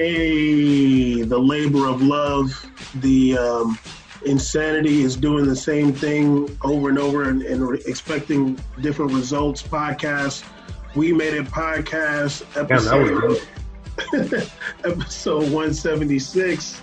Hey, the labor of love, the um, insanity is doing the same thing over and over and, and expecting different results. Podcast, we made it podcast Damn, that was episode good. episode one seventy six.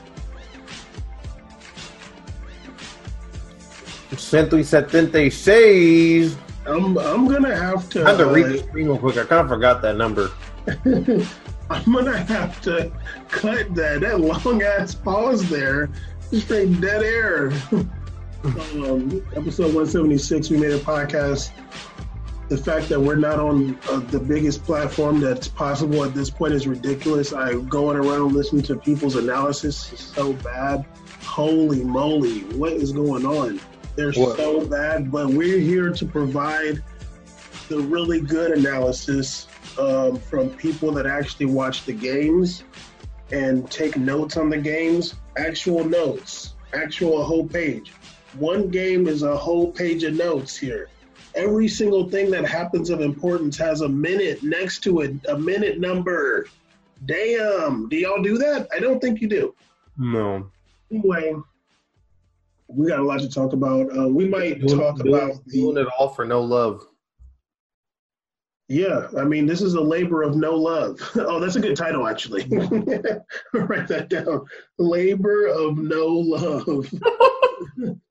176. I'm I'm gonna have to. I had to read uh, the screen real quick. I kind of forgot that number. I'm gonna have to cut that that long ass pause there. just Straight dead air. um, episode 176, we made a podcast. The fact that we're not on uh, the biggest platform that's possible at this point is ridiculous. I going around listening to people's analysis is so bad. Holy moly, what is going on? They're What? so bad, but we're here to provide the really good analysis um, from people that actually watch the games and take notes on the games, actual notes, actual whole page. One game is a whole page of notes here. Every single thing that happens of importance has a minute next to it, a minute number. Damn, do y'all do that? I don't think you do. No. Anyway, we got a lot to talk about. Uh, we might Doing- talk doing- about the doing it all for no love. Yeah, I mean, this is a labor of no love. Oh, that's a good title, actually. Write that down. Labor of no love.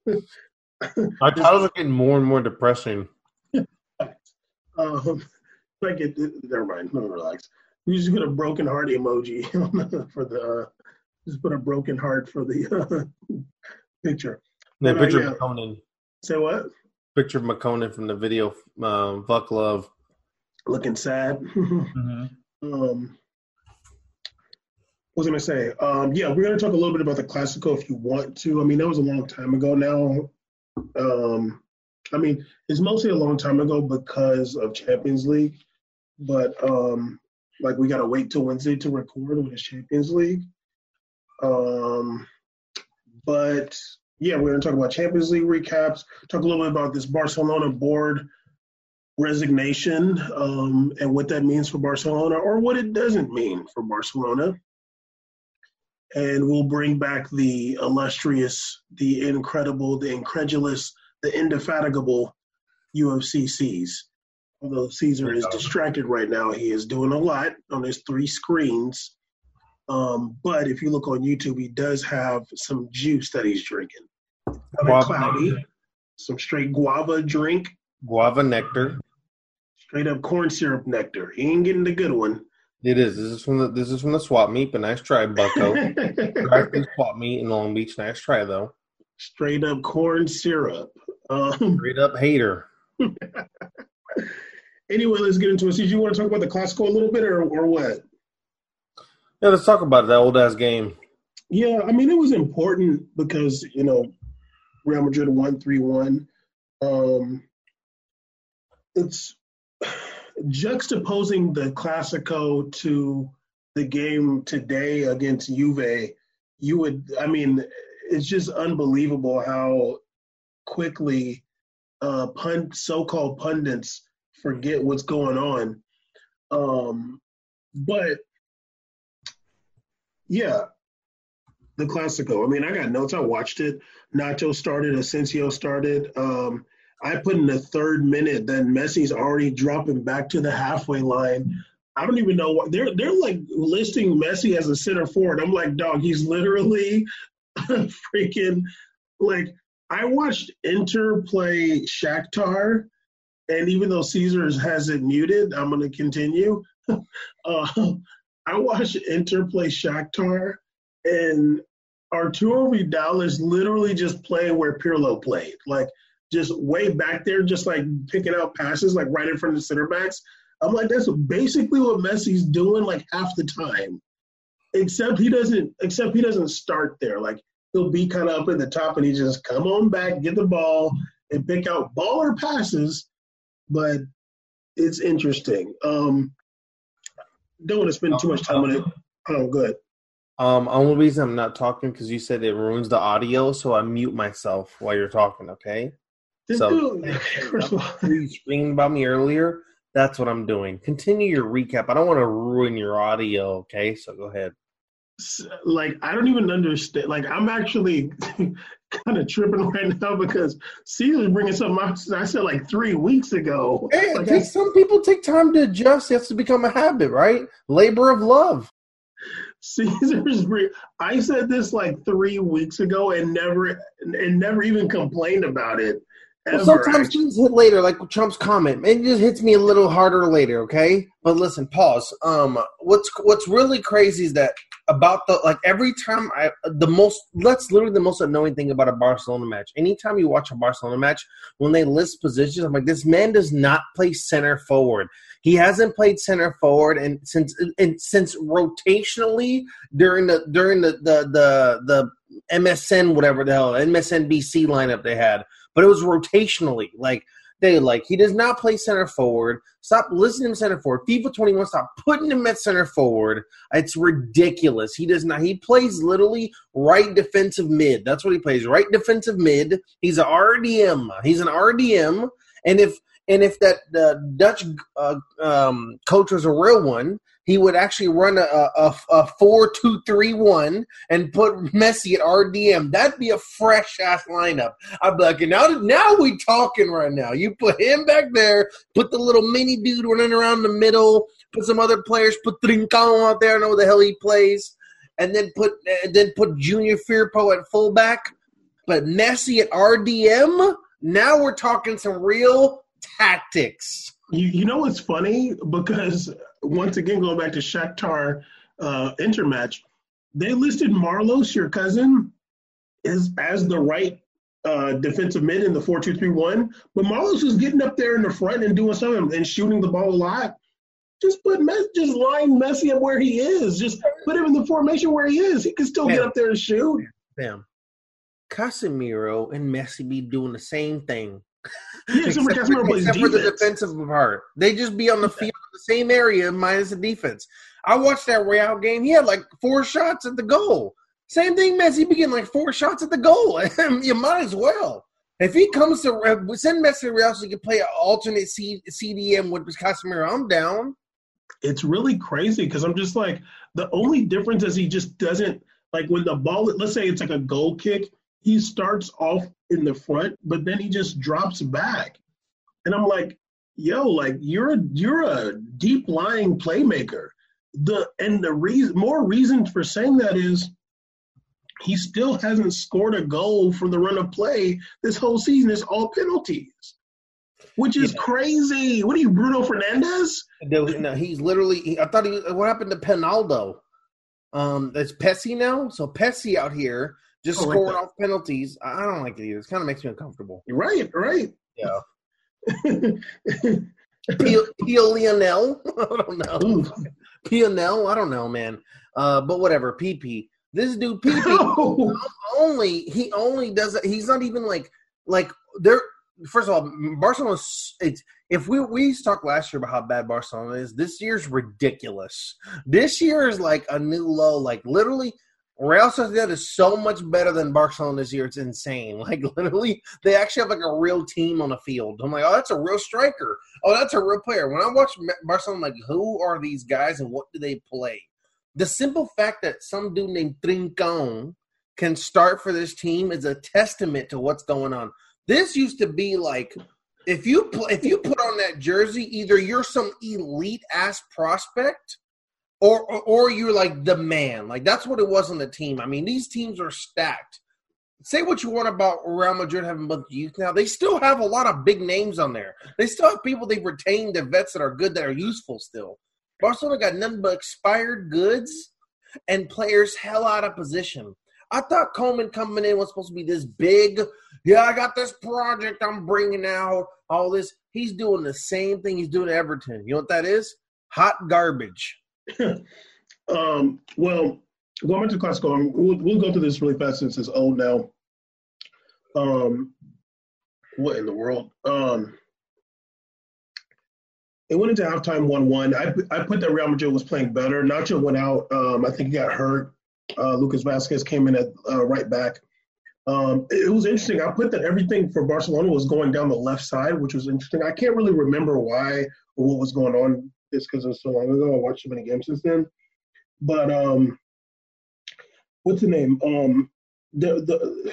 Our titles are getting more and more depressing. Um, I get never mind. No, relax. You just put a broken heart emoji for the. Uh, just put a broken heart for the uh, picture. The picture yeah. of McConan. Say what? Picture of McConan from the video, um, Fuck Love. Looking sad. Mm-hmm. Um, what was I gonna say? Um, yeah, we're gonna talk a little bit about the Classico if you want to. I mean, that was a long time ago now. Um, I mean, it's mostly a long time ago because of Champions League, but um, like we gotta wait till Wednesday to record with the Champions League. Um, but yeah, we're gonna talk about Champions League recaps. Talk a little bit about this Barcelona board resignation um, and what that means for Barcelona or what it doesn't mean for Barcelona. And we'll bring back the illustrious, the incredible, the incredulous, the indefatigable UFC C's. Although Caesar is distracted right now, he is doing a lot on his three screens. Um, but if you look on YouTube, he does have some juice that he's drinking. Guava cloudy, some straight guava drink Guava nectar. Straight up corn syrup nectar. He ain't getting the good one. It is. This is from the this is from the swap meet, but nice try, Bucko. Swap meet in Long Beach. Nice try though. Straight up corn syrup. Um, Straight up hater. anyway, let's get into it. Did you want to talk about the Classico a little bit or, or what? Yeah, let's talk about that old ass game. Yeah, I mean, it was important because, you know, Real Madrid won 3 1. Um, it's juxtaposing the Classico to the game today against Juve. You would, I mean, it's just unbelievable how quickly uh, pun- so-called pundits forget what's going on. Um, but yeah, the Classico. I mean, I got notes. I watched it. Nacho started. Asensio started. Um, I put in the third minute. Then Messi's already dropping back to the halfway line. I don't even know what they're they're like listing Messi as a center forward. I'm like, dog, he's literally freaking like. I watched Inter play Shakhtar, and even though Caesars has it muted, I'm to continue. uh, I watched Inter play Shakhtar, and Arturo Vidal is literally just playing where Pirlo played, like just way back there, just like picking out passes, like right in front of the center backs. I'm like, that's basically what Messi's doing, like half the time. Except he doesn't. Except he doesn't start there. Like he'll be kind of up in the top, and he just come on back, get the ball, and pick out baller passes. But it's interesting. Um, don't want to spend too much time on it. Oh, good. Um, only reason I'm not talking because you said it ruins the audio, so I mute myself while you're talking. Okay. This So- dude, first of all, You screamed about me earlier. That's what I'm doing. Continue your recap. I don't want to ruin your audio. Okay, so go ahead. like I don't even understand. Like I'm actually kind of tripping right now because Caesar's bringing something up. I said like three weeks ago. Hey, like, I, some people take time to adjust. It has to become a habit, right? Labor of love. Caesar's. I said this like three weeks ago and never and never even complained about it. Well, sometimes things hit later, like Trump's comment. It just hits me a little harder later, okay? But listen, pause. Um, what's what's really crazy is that about the like every time I the most that's literally the most annoying thing about a Barcelona match. Anytime you watch a Barcelona match, when they list positions, I'm like, this man does not play center forward. He hasn't played center forward and since and since rotationally during the during the the the, the MSN whatever the hell MSNBC lineup they had but it was rotationally. Like they like he does not play center forward. Stop listening to center forward. FIFA 21, stop putting him at center forward. It's ridiculous. He does not. He plays literally right defensive mid. That's what he plays. Right defensive mid. He's an RDM. He's an RDM. And if and if that uh, Dutch uh, um, coach was a real one, he would actually run a, a, a four two three one and put Messi at RDM. That'd be a fresh ass lineup. I'd be like, now now we talking right now. You put him back there, put the little mini dude running around the middle, put some other players, put Trincao out there, I know the hell he plays, and then put and then put Junior Firpo at fullback, but Messi at RDM. Now we're talking some real tactics. You, you know what's funny? Because once again, going back to Shakhtar uh, Inter match, they listed Marlos, your cousin, as as the right uh, defensive mid in the four two three one. But Marlos was getting up there in the front and doing something and shooting the ball a lot. Just put Messi, just line Messi up where he is. Just put him in the formation where he is. He can still Bam. get up there and shoot. Bam. Casemiro and Messi be doing the same thing. Yeah, except, for, except for, the defensive part. They just be on the field in the same area minus the defense. I watched that Real game. He had like four shots at the goal. Same thing, Messi. Be getting like four shots at the goal. you might as well. If he comes to send Messi to Real so he can play an alternate C, CDM with Casemiro, I'm down. It's really crazy because I'm just like the only difference is he just doesn't like when the ball. Let's say it's like a goal kick he starts off in the front, but then he just drops back. And I'm like, yo, like you're a you're a deep lying playmaker. The and the reason more reason for saying that is he still hasn't scored a goal from the run of play this whole season. It's all penalties. Which is yeah. crazy. What are you, Bruno Fernandes? No, he's literally. I thought he. What happened to Penaldo? Um, it's Pessi now. So Pessi out here just oh, scoring like off penalties. I don't like it either. It kind of makes me uncomfortable. Right, right. Yeah. Pio, Pio Lionel? I don't know. Pionel? I don't know, man. Uh, but whatever. PP. This dude, PP, only he only does it. He's not even like like they're. First of all, Barcelona. It's if we we talked last year about how bad Barcelona is. This year's ridiculous. This year is like a new low. Like literally, Real Sociedad is so much better than Barcelona this year. It's insane. Like literally, they actually have like a real team on the field. I'm like, oh, that's a real striker. Oh, that's a real player. When I watch Barcelona, I'm like, who are these guys and what do they play? The simple fact that some dude named Trincão can start for this team is a testament to what's going on. This used to be like if you if you put on that jersey, either you're some elite ass prospect or, or, or you're like the man. Like that's what it was on the team. I mean, these teams are stacked. Say what you want about Real Madrid having a bunch of youth now. They still have a lot of big names on there. They still have people they've retained, the vets that are good, that are useful still. Barcelona got nothing but expired goods and players hell out of position. I thought Koeman coming in was supposed to be this big, yeah, I got this project I'm bringing out, all this. He's doing the same thing he's doing Everton. You know what that is? Hot garbage. um, well, going back to Classico, we'll, we'll go through this really fast since it's old now. Um, what in the world? Um, it went into halftime 1 1. I, I put that Real Madrid was playing better. Nacho went out. Um, I think he got hurt. Uh, Lucas Vázquez came in at uh, right back. Um, it, it, was interesting. I put that everything for Barcelona was going down the left side, which was interesting. I can't really remember why or what was going on just because it was so long ago. I watched so many games since then. But um, what's the name? Um, the the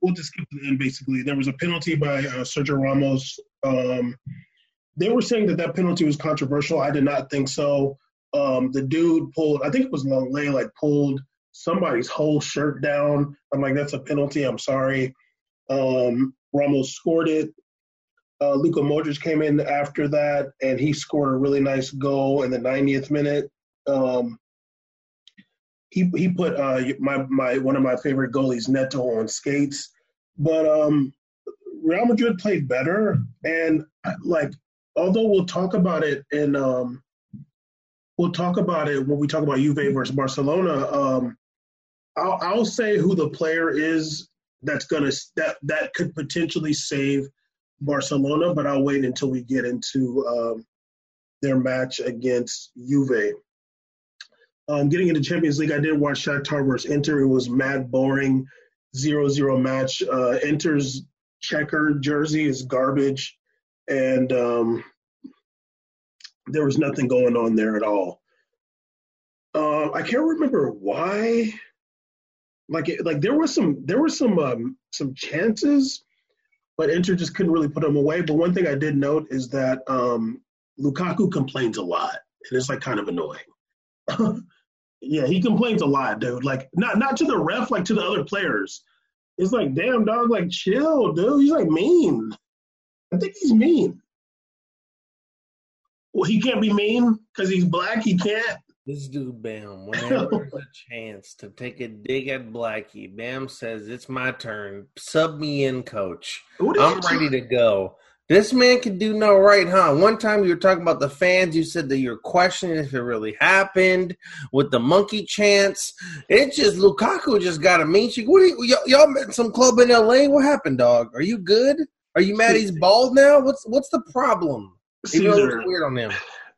we'll just skip to the end. Basically, there was a penalty by uh, Sergio Ramos. Um, they were saying that that penalty was controversial. I did not think so. Um, the dude pulled, I think it was Lenglet, like pulled somebody's whole shirt down. I'm like, that's a penalty. I'm sorry. Um, Ramos scored it. Uh, Luka Modric came in after that, and he scored a really nice goal in the 90th minute. Um, he he put uh, my my one of my favorite goalies Neto on skates, but um, Real Madrid played better, and like although we'll talk about it in um, we'll talk about it when we talk about Juve versus Barcelona. Um, I'll, I'll say who the player is that's gonna that that could potentially save Barcelona, but I'll wait until we get into um, their match against Juve. Um, getting into Champions League, I did watch Shakhtar versus Inter. It was mad boring, 0-0 match. Uh, Inter's checker jersey is garbage, and um, there was nothing going on there at all. Uh, I can't remember why. Like, like there was some there were some um, some chances, but Inter just couldn't really put him away. But one thing I did note is that um, Lukaku complains a lot, and it's like kind of annoying. yeah, he complains a lot, dude. Like not not to the ref, like to the other players. It's like, damn dog, like chill, dude. He's like mean. I think he's mean. Well, he can't be mean because he's black. He can't. This dude Bam, whenever there's a chance to take a dig at Blackie, Bam says it's my turn. Sub me in, coach. I'm ready to go. This man can do no right, huh? One time you were talking about the fans. You said that you're questioning if it really happened with the monkey chants. It just Lukaku just got a mean streak. What are you, y- y'all met some club in L.A. What happened, dog? Are you good? Are you mad he's bald now? What's what's the problem? Caesar, weird on him.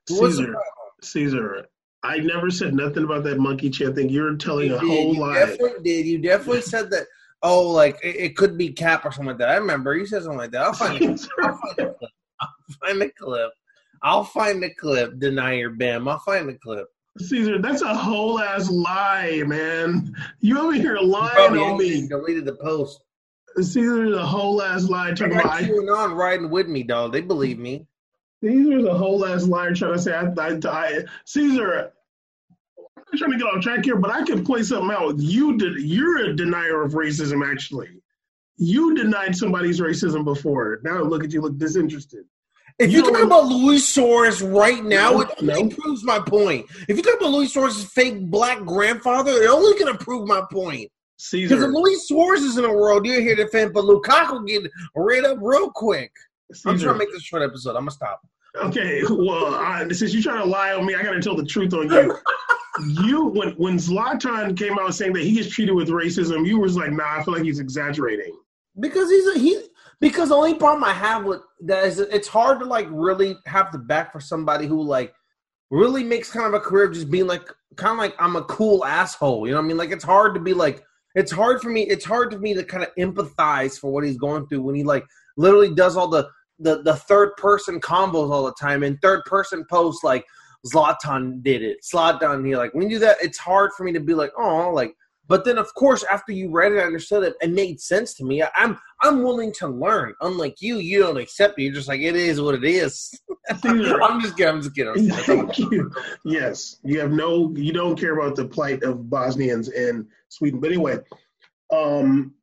Caesar, Caesar. I never said nothing about that monkey chant thing. You're telling you a did, whole you lie. Definitely did. You definitely said that. Oh, like it, it, could be Cap or something like that. I remember you said something like that. I'll find, it. I'll find the clip. I'll find the clip. I'll find the clip. Deny your bam. I'll find the clip. Caesar, that's a whole ass lie, man. You over here lying on me. Deleted the post. Caesar's a whole ass lie. Talking about on riding with me, dog. They believe me. Caesar's a whole ass liar trying to say I, I, I Caesar. I'm trying to get off track here, but I can point something out. You did. You're a denier of racism. Actually, you denied somebody's racism before. Now look at you. Look disinterested. If you, you talk about Louis Suarez right now, no, it no. proves my point. If you talk about Louis Suarez's fake black grandfather, it only going to prove my point. Caesar Because if Louis Suarez is in the world, you're here to defend, but Lukaku get rid up real quick. Caesar. I'm trying to make this short episode. I'm gonna stop. Okay, well, I, since you're trying to lie on me, I got to tell the truth on you. you when when Zlatan came out saying that he gets treated with racism, you was like, nah, I feel like he's exaggerating. Because he's a, he. Because the only problem I have with that is it's hard to like really have the back for somebody who like really makes kind of a career of just being like kind of like I'm a cool asshole. You know what I mean? Like it's hard to be like it's hard for me. It's hard for me to kind of empathize for what he's going through when he like literally does all the the the third person combos all the time and third person posts like Zlatan did it. Zlatan here, like when you do that, it's hard for me to be like, oh, like. But then, of course, after you read it, I understood it. It made sense to me. I, I'm I'm willing to learn. Unlike you, you don't accept it. You're just like it is what it is. I'm just kidding. I'm just kidding. Thank you. Yes, you have no. You don't care about the plight of Bosnians in Sweden. But anyway, um,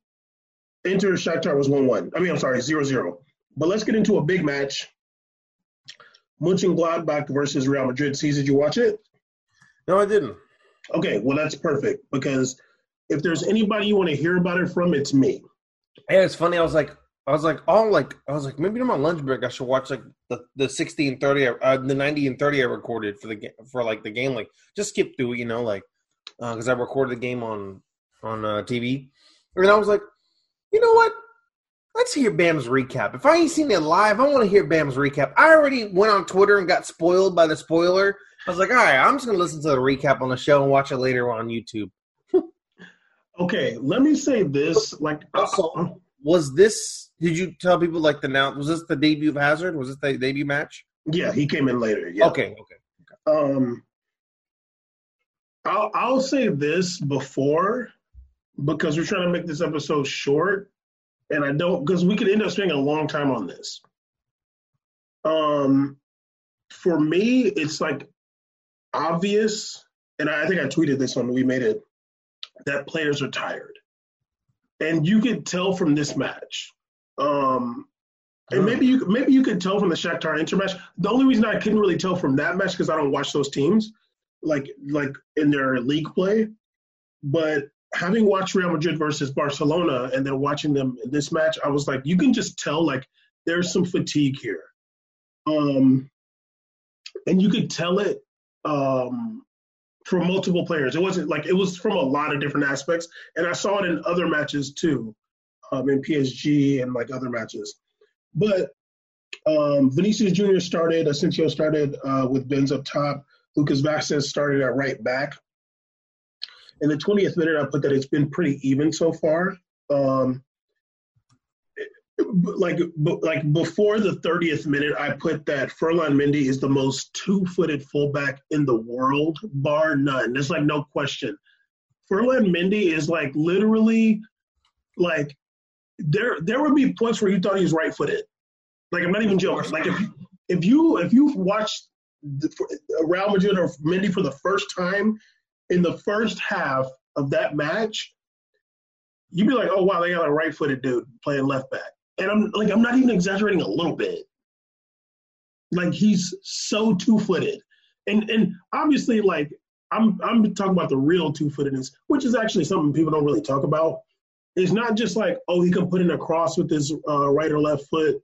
Inter Shakhtar was one one. I mean, I'm sorry, zero zero. But let's get into a big match. Mönchengladbach versus Real Madrid. See, did you watch it? No, I didn't. Okay, well that's perfect because if there's anybody you want to hear about it from, it's me. Yeah, it's funny. I was like, I was like, oh, like I was like, maybe on my lunch break I should watch like the the sixty and thirty, uh, the ninety and thirty I recorded for the game for like the game, like just skip through, it, you know, like because uh, I recorded the game on on uh, TV, and I was like, you know what? Let's hear Bam's recap. If I ain't seen it live, I want to hear Bam's recap. I already went on Twitter and got spoiled by the spoiler. I was like, all right, I'm just gonna listen to the recap on the show and watch it later on YouTube. okay, let me say this. Like, also, uh, was this? Did you tell people like the now? Was this the debut of Hazard? Was this the debut match? Yeah, he came in later. Yeah. Okay. Okay. okay. Um, I'll I'll say this before because we're trying to make this episode short, and I don't because we could end up spending a long time on this. Um, for me, it's like obvious, and I think I tweeted this when we made it that players are tired, and you could tell from this match. Um, and maybe you maybe you could tell from the Shakhtar Inter match. The only reason I couldn't really tell from that match because I don't watch those teams, like like in their league play. But having watched Real Madrid versus Barcelona and then watching them in this match, I was like, you can just tell like there's some fatigue here. Um, and you could tell it um, from multiple players. It wasn't like it was from a lot of different aspects, and I saw it in other matches too, um, in PSG and like other matches. But um, Vinicius Jr. started, Asensio started uh, with Benz up top. Lucas Vázquez started at right back. In the 20th minute, I put that it's been pretty even so far. Um, like like before the 30th minute, I put that Ferland Mendy is the most two-footed fullback in the world, bar none. There's like no question. Ferland Mendy is like literally like there there would be points where you thought he was right-footed. Like I'm not even joking. Like if if you if you've watched the, Real Madrid or Mendy for the first time in the first half of that match, you'd be like, oh wow, they got a right-footed dude playing left back. And I'm like, I'm not even exaggerating a little bit. Like he's so two-footed, and and obviously like I'm I'm talking about the real two-footedness, which is actually something people don't really talk about. It's not just like oh he can put in a cross with his uh, right or left foot.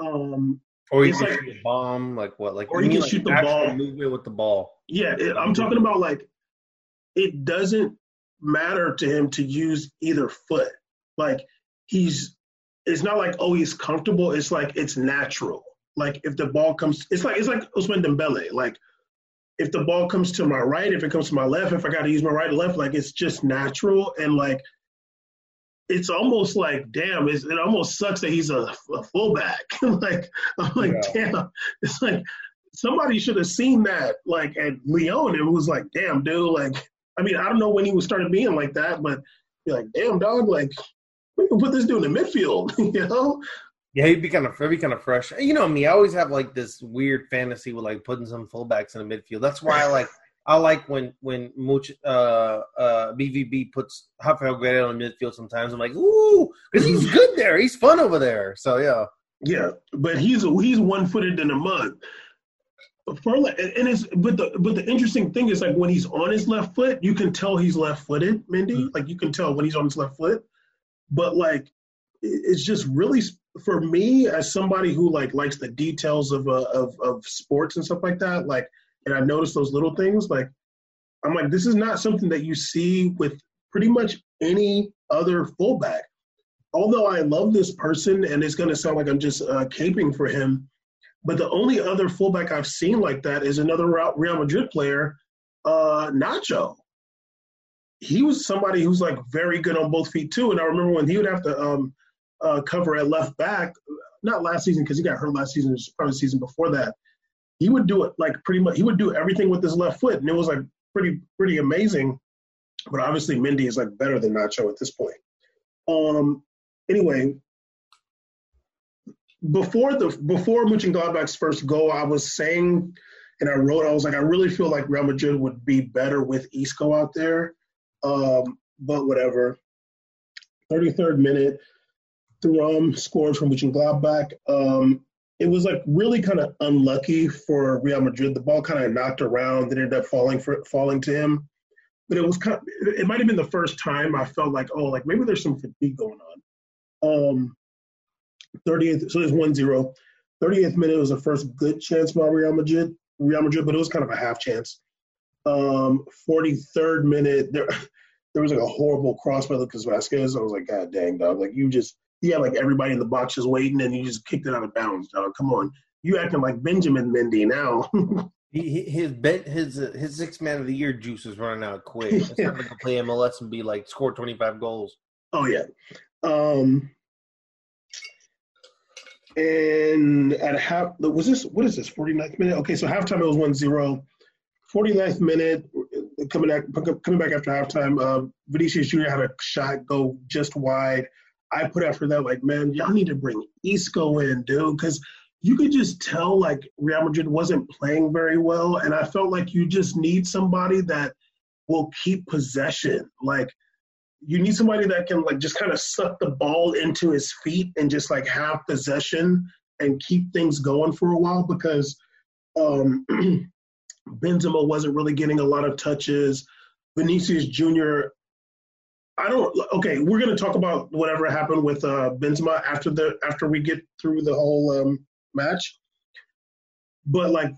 Um, or he can like, shoot a bomb, like what? Like or he can like shoot the ball. Movement with the ball. Yeah, it, I'm talking about like it doesn't matter to him to use either foot. Like he's it's not like oh he's comfortable. It's like it's natural. Like if the ball comes, it's like it's like Ousmane Dembele. Like if the ball comes to my right, if it comes to my left, if I got to use my right or left, like it's just natural and like it's almost like damn. It's, it almost sucks that he's a, a fullback. like I'm like yeah. damn. It's like somebody should have seen that like at Lyon it was like damn dude. Like I mean I don't know when he was started being like that, but you're like damn dog. Like we can put this dude in the midfield, you know? Yeah, he'd be kind of he'd be kind of fresh. You know me, I always have like this weird fantasy with like putting some fullbacks in the midfield. That's why I like I like when when Much uh uh BVB puts Raphaël Guerreiro in the midfield sometimes. I'm like, ooh, because he's good there. He's fun over there. So yeah. Yeah, but he's he's one footed in the mud. Ferland, and it's but the but the interesting thing is like when he's on his left foot, you can tell he's left footed, Mendy. Mm-hmm. Like you can tell when he's on his left foot but like it's just really for me as somebody who like likes the details of uh, of of sports and stuff like that like and i notice those little things like i'm like this is not something that you see with pretty much any other fullback although i love this person and it's going to sound like i'm just uh, caping for him but the only other fullback i've seen like that is another real madrid player uh, nacho he was somebody who's like very good on both feet too. And I remember when he would have to um, uh, cover at left back, not last season because he got hurt last season, probably the season before that. He would do it like pretty much. He would do everything with his left foot, and it was like pretty pretty amazing. But obviously, Mendy is like better than Nacho at this point. Um. Anyway, before the before Mönchengladbach's first goal, I was saying, and I wrote, I was like, I really feel like Real Madrid would be better with Isco out there um, but whatever. 33rd minute, Thuram scores from Mönchengladbach. Um, it was like really kind of unlucky for Real Madrid. The ball kind of knocked around, it ended up falling for falling to him. But it was kind of, it might have been the first time I felt like, oh, like maybe there's some fatigue going on. Um, 30th, so there's 1 0. 30th minute was the first good chance by Real Madrid, Real Madrid, but it was kind of a half chance um, 43rd minute, there there was like a horrible cross by Lucas Vázquez. I was like, God dang, dog. Like, you just, you had like everybody in the box just waiting and you just kicked it out of bounds, dog. Come on. You acting like Benjamin Mendy now. he, his his his six man of the year juice is running out quick. It's not like to play MLS and be like score twenty five goals. Oh yeah, um, and at half was this what is this 49th minute? Okay, so halftime it was 1-0. 49th minute, coming back coming back after halftime. Uh, Vinicius Jr. had a shot go just wide. I put after that like, man, y'all need to bring Isco in, dude, because you could just tell like Real Madrid wasn't playing very well, and I felt like you just need somebody that will keep possession. Like you need somebody that can like just kind of suck the ball into his feet and just like have possession and keep things going for a while because um, Benzema wasn't really getting a lot of touches. Vinicius Jr. I don't. Okay, we're gonna talk about whatever happened with uh, Benzema after the after we get through the whole um, match. But like,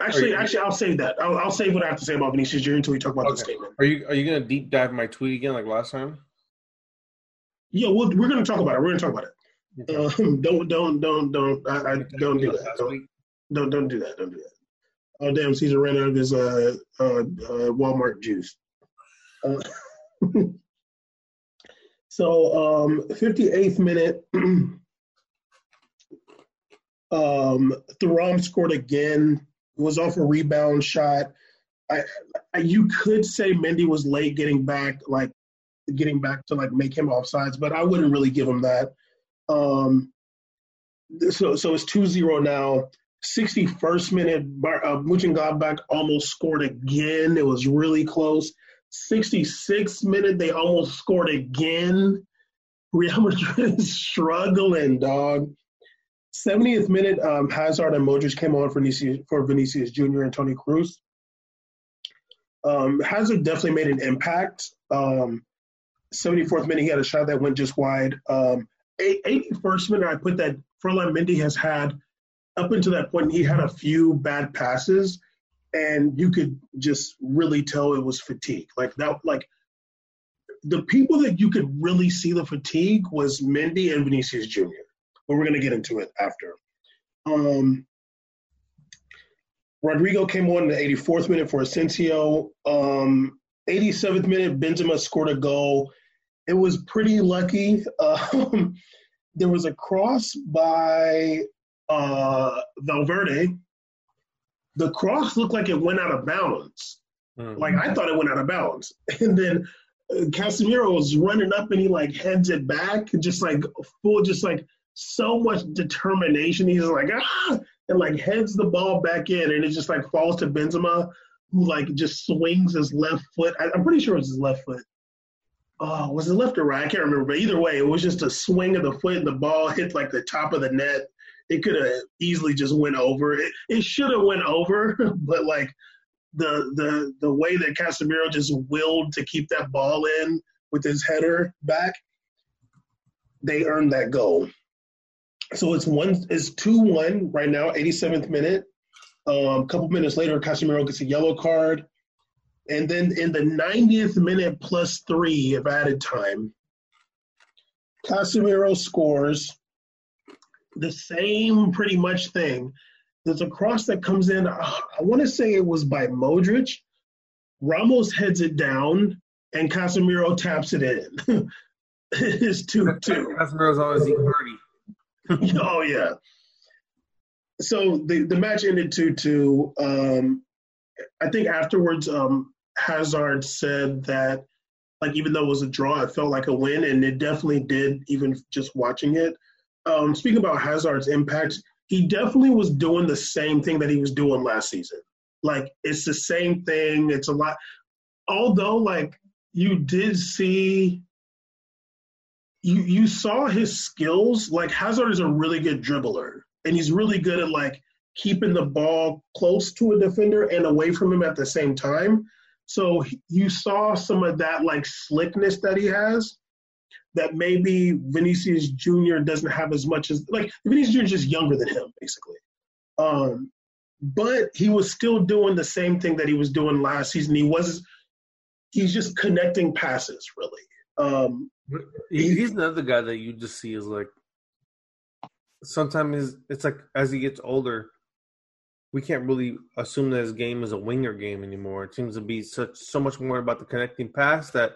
actually, you, actually, I'll save that. I'll, I'll, save what I have to say about Vinicius Jr. until we talk about okay. the statement. Are you Are you gonna deep dive my tweet again like last time? Yeah, we we are gonna talk about it. We're gonna talk about it. Okay. Um, don't don't don't don't I, I don't do that. Don't, don't don't do that. Don't do that. Oh damn, Caesar ran out of his uh, uh, uh Walmart juice. Uh, so um, 58th minute. Um, Thuram scored again. It was off a rebound shot. I, I, you could say Mendy was late getting back, like getting back to like make him offsides, but I wouldn't really give him that. Um, so so it's 2-0 now. 61st minute, uh, Mönchengladbach almost scored again. It was really close. 66th minute, they almost scored again. Real Madrid is struggling, dog. 70th minute, um, Hazard and Modric came on for Vinicius, for Vinicius Jr. and Toni Kroos. Um, Hazard definitely made an impact. Um, 74th minute, he had a shot that went just wide. Um, 81st minute, I put that Ferland Mendy has had up until that point, he had a few bad passes, and you could just really tell it was fatigue. Like that, like the people that you could really see the fatigue was Mendy and Vinicius Jr but we're going to get into it after. Um, Rodrygo came on in the 84th minute for Asensio. Um, 87th minute, Benzema scored a goal. It was pretty lucky. Um, there was a cross by uh, Valverde. The cross looked like it went out of bounds. Mm-hmm. Like I thought it went out of bounds. And then uh, Casemiro was running up and he like heads it back, just like full, just like so much determination. He's like, ah, and like heads the ball back in, and it just like falls to Benzema, who like just swings his left foot. I, am pretty sure it's his left foot. Oh, was it left or right? I can't remember. But either way, it was just a swing of the foot, and the ball hit like the top of the net. It could have easily just went over. It, it should have went over, but like the the the way that Casemiro just willed to keep that ball in with his header back, they earned that goal. So it's one it's two one right now, 87th minute. Um, a couple minutes later, Casemiro gets a yellow card, and then in the 90th minute plus three of added time, Casemiro scores the same pretty much thing. There's a cross that comes in. I want to say it was by Modric. Ramos heads it down, and Casemiro taps it in. it's two two. Casemiro's always eating birdie. oh yeah. So the the match ended two two. Um, I think afterwards, um, Hazard said that like even though it was a draw, it felt like a win, and it definitely did. Even just watching it. Um, speaking about Hazard's impact, he definitely was doing the same thing that he was doing last season. Like it's the same thing. It's a lot. Although like you did see you you saw his skills. Like Hazard is a really good dribbler, and he's really good at like keeping the ball close to a defender and away from him at the same time. So you saw some of that like slickness that he has that maybe Vinicius Jr. doesn't have as much as like Vinicius Jr. is just younger than him basically. Um, but he was still doing the same thing that he was doing last season. He was he's just connecting passes really. Um, he's another guy that you just see is like sometimes it's like as he gets older, we can't really assume that his game is a winger game anymore. It seems to be such so much more about the connecting pass that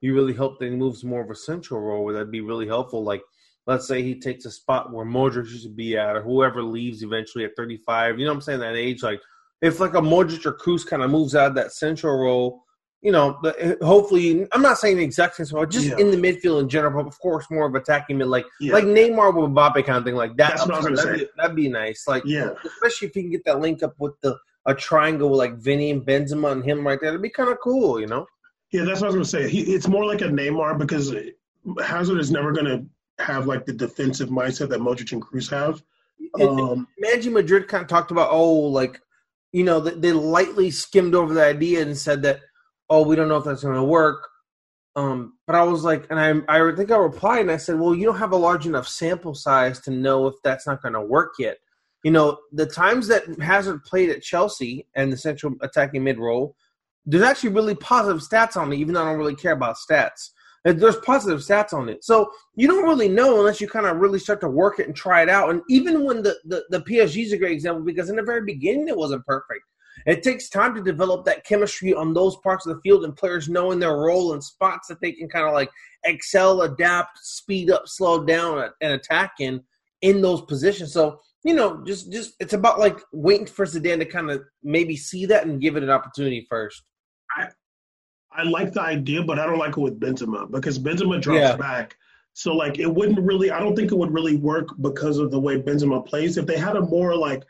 you really hope that he moves more of a central role where that'd be really helpful. Like let's say he takes a spot where Modric should be at or whoever leaves eventually at 35. You know what I'm saying? That age, like if like a Modric or Kroos kind of moves out of that central role, you know, hopefully, I'm not saying the exact same spot, just yeah. in the midfield in general, but of course, more of attacking mid, like yeah. like Neymar with Mbappe kind of thing, like that. That's what I was that'd, say. Be, that'd be nice, like yeah, especially if you can get that link up with the a triangle with like Vinny and Benzema and him right there. It'd be kind of cool, you know. Yeah, that's what I was gonna say. He, it's more like a Neymar because Hazard is never gonna have like the defensive mindset that Modric and Kroos have. Um, Manji Madrid kind of talked about, oh, like you know, they, they lightly skimmed over the idea and said that oh, we don't know if that's going to work. Um, but I was like, and I, I think I replied and I said, well, you don't have a large enough sample size to know if that's not going to work yet. You know, the times that Hazard played at Chelsea and the central attacking mid role, there's actually really positive stats on it, even though I don't really care about stats. There's positive stats on it. So you don't really know unless you kind of really start to work it and try it out. And even when the, the, the PSG is a great example because in the very beginning it wasn't perfect. It takes time to develop that chemistry on those parts of the field and players knowing their role and spots that they can kind of like excel, adapt, speed up, slow down, and attack in in those positions. So you know, just just it's about like waiting for Zidane to kind of maybe see that and give it an opportunity first. I I like the idea, but I don't like it with Benzema because Benzema drops yeah. back. So like it wouldn't really I don't think it would really work because of the way Benzema plays. If they had a more like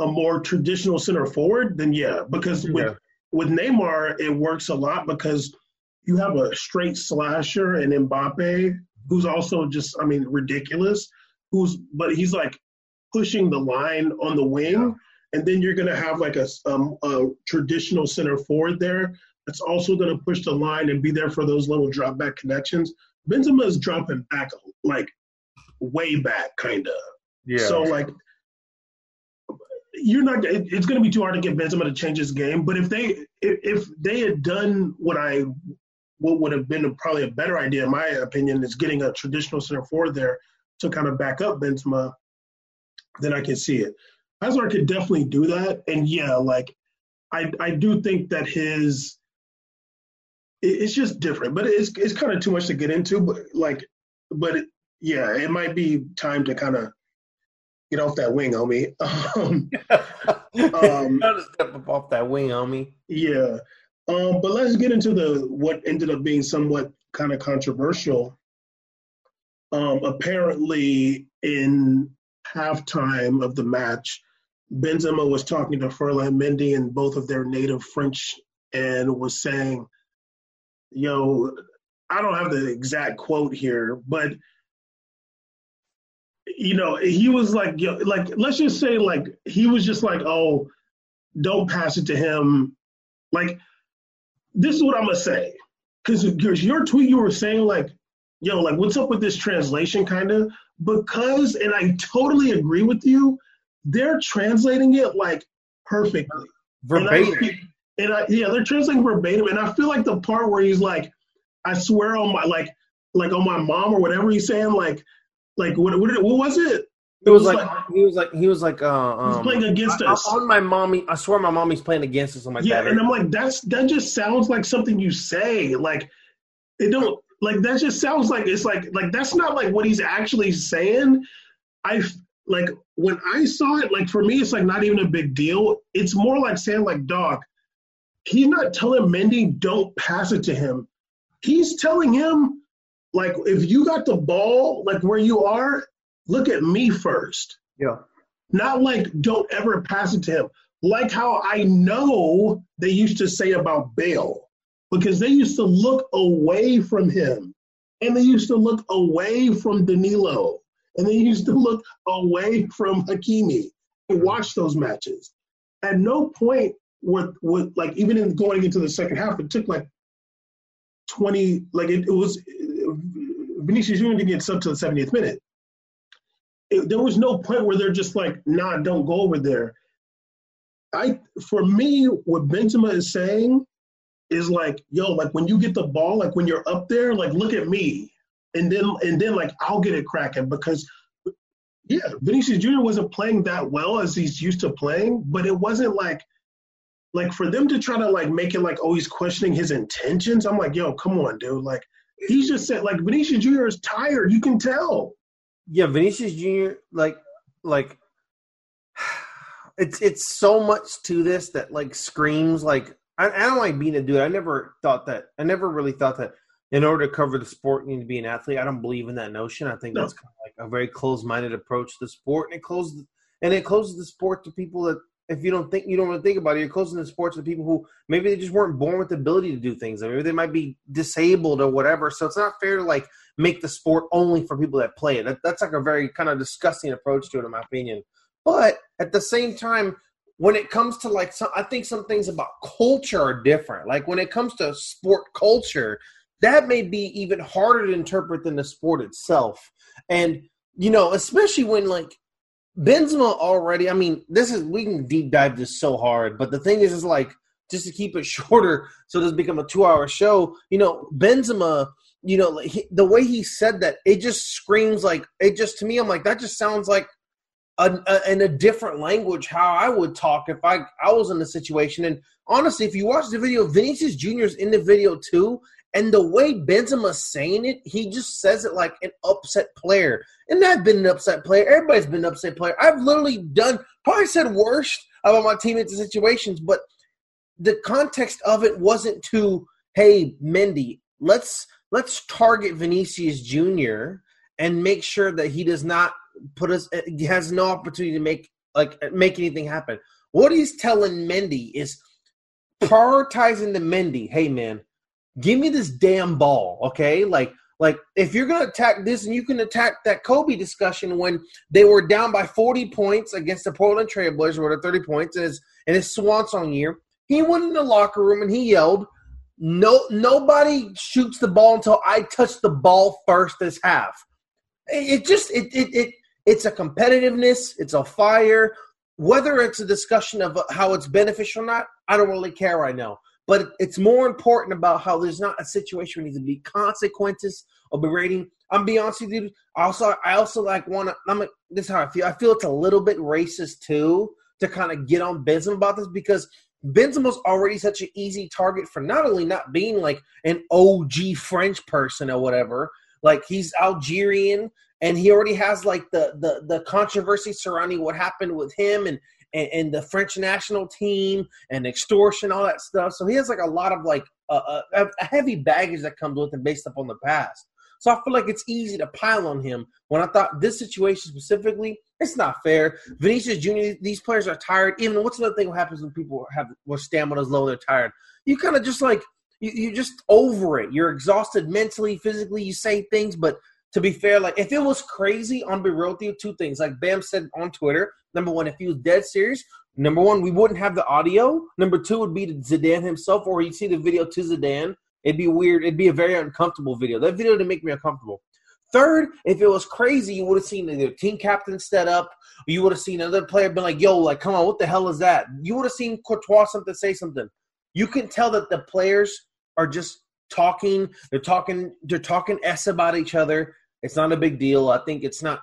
a more traditional center forward, then yeah, because with yeah. with Neymar it works a lot because you have a straight slasher and Mbappe who's also just I mean ridiculous, who's but he's like pushing the line on the wing, yeah. and then you're gonna have like a um, a traditional center forward there that's also gonna push the line and be there for those little drop back connections. Benzema is dropping back like way back, kind of. Yeah. So like you're not. It's going to be too hard to get Benzema to change his game. But if they if, if they had done what I what would have been probably a better idea, in my opinion, is getting a traditional center forward there to kind of back up Benzema, then I can see it. Hazard could definitely do that, and yeah, like I I do think that his it's just different, but it's it's kind of too much to get into. But like, but it, yeah, it might be time to kind of get off that wing, homie. Um, um, step up off that wing, homie. Yeah. Um, but let's get into the what ended up being somewhat kind of controversial. Um, apparently, in halftime of the match, Benzema was talking to Ferland Mendy in both of their native French and was saying, "Yo, I don't have the exact quote here, but you know, he was like, like let's just say, like he was just like, oh, don't pass it to him. Like, this is what I'm gonna say, because your tweet you were saying like, yo, like what's up with this translation, kind of because, and I totally agree with you. They're translating it like perfectly, verbatim. And I, and I, yeah, they're translating verbatim, and I feel like the part where he's like, I swear on my like, like on my mom or whatever he's saying, like like what? What, what was it? It was, like, like, he was like he was like uh, um, playing against I, us. On my mommy, I swear my mommy's playing against us. I'm like yeah, that. and I'm like that's that just sounds like something you say. Like it don't like that just sounds like it's like like that's not like what he's actually saying. I like when I saw it, like for me, it's like not even a big deal. It's more like saying like dog. He's not telling Mendy don't pass it to him. He's telling him like if you got the ball like where you are, look at me first. Yeah. Not like don't ever pass it to him. Like how I know they used to say about Bale, because they used to look away from him. And they used to look away from Danilo. And they used to look away from Hakimi and watch those matches. At no point with with like even in going into the second half, it took like 20 like it, it was Vinicius Junior didn't get subbed to the 70th minute. It, there was no point where they're just like, nah, don't go over there. I for me, what Benzema is saying is like, yo, like when you get the ball, like when you're up there, like look at me, and then and then like I'll get it cracking because yeah, Vinicius Junior wasn't playing that well as he's used to playing, but it wasn't like like for them to try to like make it like oh he's questioning his intentions. I'm like, yo, come on, dude, like He's just said like Vinicius Jr. is tired. You can tell. Yeah, Vinicius Jr. like like it's it's so much to this that like screams like I, I don't like being a dude. I never thought that. I never really thought that in order to cover the sport, you need to be an athlete. I don't believe in that notion. I think no. that's kind of like a very closed-minded approach to the sport, and it closes and it closes the sport to people that if you don't think you don't want really think about it, you're closing the sports to people who maybe they just weren't born with the ability to do things. Maybe they might be disabled or whatever. So it's not fair to like make the sport only for people that play it. That, that's like a very kind of disgusting approach to it, in my opinion. But at the same time, when it comes to like some, I think some things about culture are different. Like when it comes to sport culture, that may be even harder to interpret than the sport itself. And you know, especially when like Benzema already. I mean, this is we can deep dive this so hard, but the thing is, is like just to keep it shorter, so this become a two-hour show. You know, Benzema. You know, he, the way he said that, it just screams like it. Just to me, I'm like that. Just sounds like a, a, in a different language how I would talk if I I was in the situation. And honestly, if you watch the video, Vinicius is in the video too, and the way Benzema's saying it, he just says it like an upset player. And I've been an upset player. Everybody's been an upset player. I've literally done probably said worst about my teammates and situations, but the context of it wasn't to, hey, Mendy, let's let's target Vinicius Jr. and make sure that he does not put us eh, he has no opportunity to make like make anything happen. What he's telling Mendy is prioritizing the Mendy. Hey man, give me this damn ball, okay? Like like if you're gonna attack this and you can attack that Kobe discussion when they were down by 40 points against the Portland Trailblazers with 30 points in his in his swan song year, he went in the locker room and he yelled, No nobody shoots the ball until I touch the ball first this half. It just it it, it it's a competitiveness, it's a fire. Whether it's a discussion of how it's beneficial or not, I don't really care right now. But it's more important about how there's not a situation where needs to be consequences or berating. I'm be honest with you. Also, I also like want to. I'm. This is how I feel. I feel it's a little bit racist too to kind of get on Benzema about this because Benzema's already such an easy target for not only not being like an OG French person or whatever, like he's Algerian and he already has like the the the controversy surrounding what happened with him and and, and the French national team and extortion, all that stuff. So he has like a lot of like a, a heavy baggage that comes with him based upon the past. So I feel like it's easy to pile on him. When I thought this situation specifically, it's not fair. Vinicius Jr. These players are tired. Even what's another thing that happens when people have when is low, they're tired. You kind of just like you, you're just over it. You're exhausted mentally, physically. You say things, but to be fair, like if it was crazy, on be real with you, two things. Like Bam said on Twitter, number one, if he was dead serious, number one, we wouldn't have the audio. Number two would be Zidane himself, or you'd see the video to Zidane. It'd be weird. It'd be a very uncomfortable video. That video to make me uncomfortable. Third, if it was crazy, you would have seen the team captain set up. You would have seen another player been like, "Yo, like, come on, what the hell is that?" You would have seen Courtois something say something. You can tell that the players are just talking. They're talking. They're talking s about each other it's not a big deal. I think it's not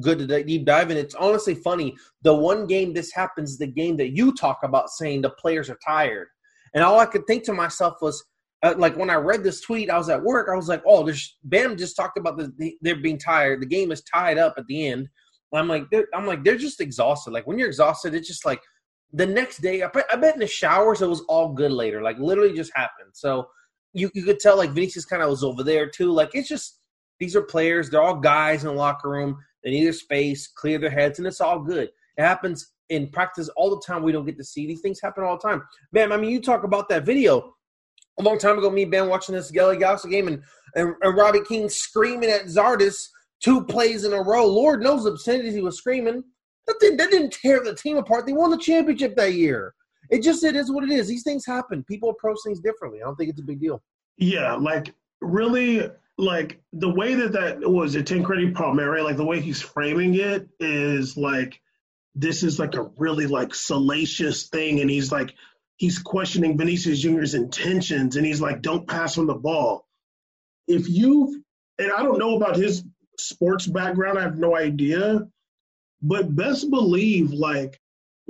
good to deep dive, and it's honestly funny. The one game this happens, the game that you talk about saying the players are tired, and all I could think to myself was, uh, like when I read this tweet, I was at work. I was like, "Oh, there's Bam just talked about the, they're being tired. The game is tied up at the end." I'm like, I'm like, they're just exhausted. Like when you're exhausted, it's just like the next day. I bet, I bet in the showers it was all good later. Like literally just happened. So you you could tell like Vinicius kind of was over there too. Like it's just these are players. They're all guys in the locker room. They need their space, clear their heads, and it's all good. It happens in practice all the time. We don't get to see these things happen all the time. Man, I mean, you talk about that video a long time ago. Me and Ben watching this Gally Galaxy game, and, and, and Robbie Keane screaming at Zardes two plays in a row. Lord knows the obscenities he was screaming. That didn't, that didn't tear the team apart. They won the championship that year. It just it is what it is. These things happen. People approach things differently. I don't think it's a big deal. Yeah, like really like the way that that was a Tancredi Palmieri, like the way he's framing it is like this is like a really like salacious thing, and he's like he's questioning Vinicius Junior's intentions, and he's like, "Don't pass on the ball." If you and I don't know about his sports background, I have no idea, but best believe like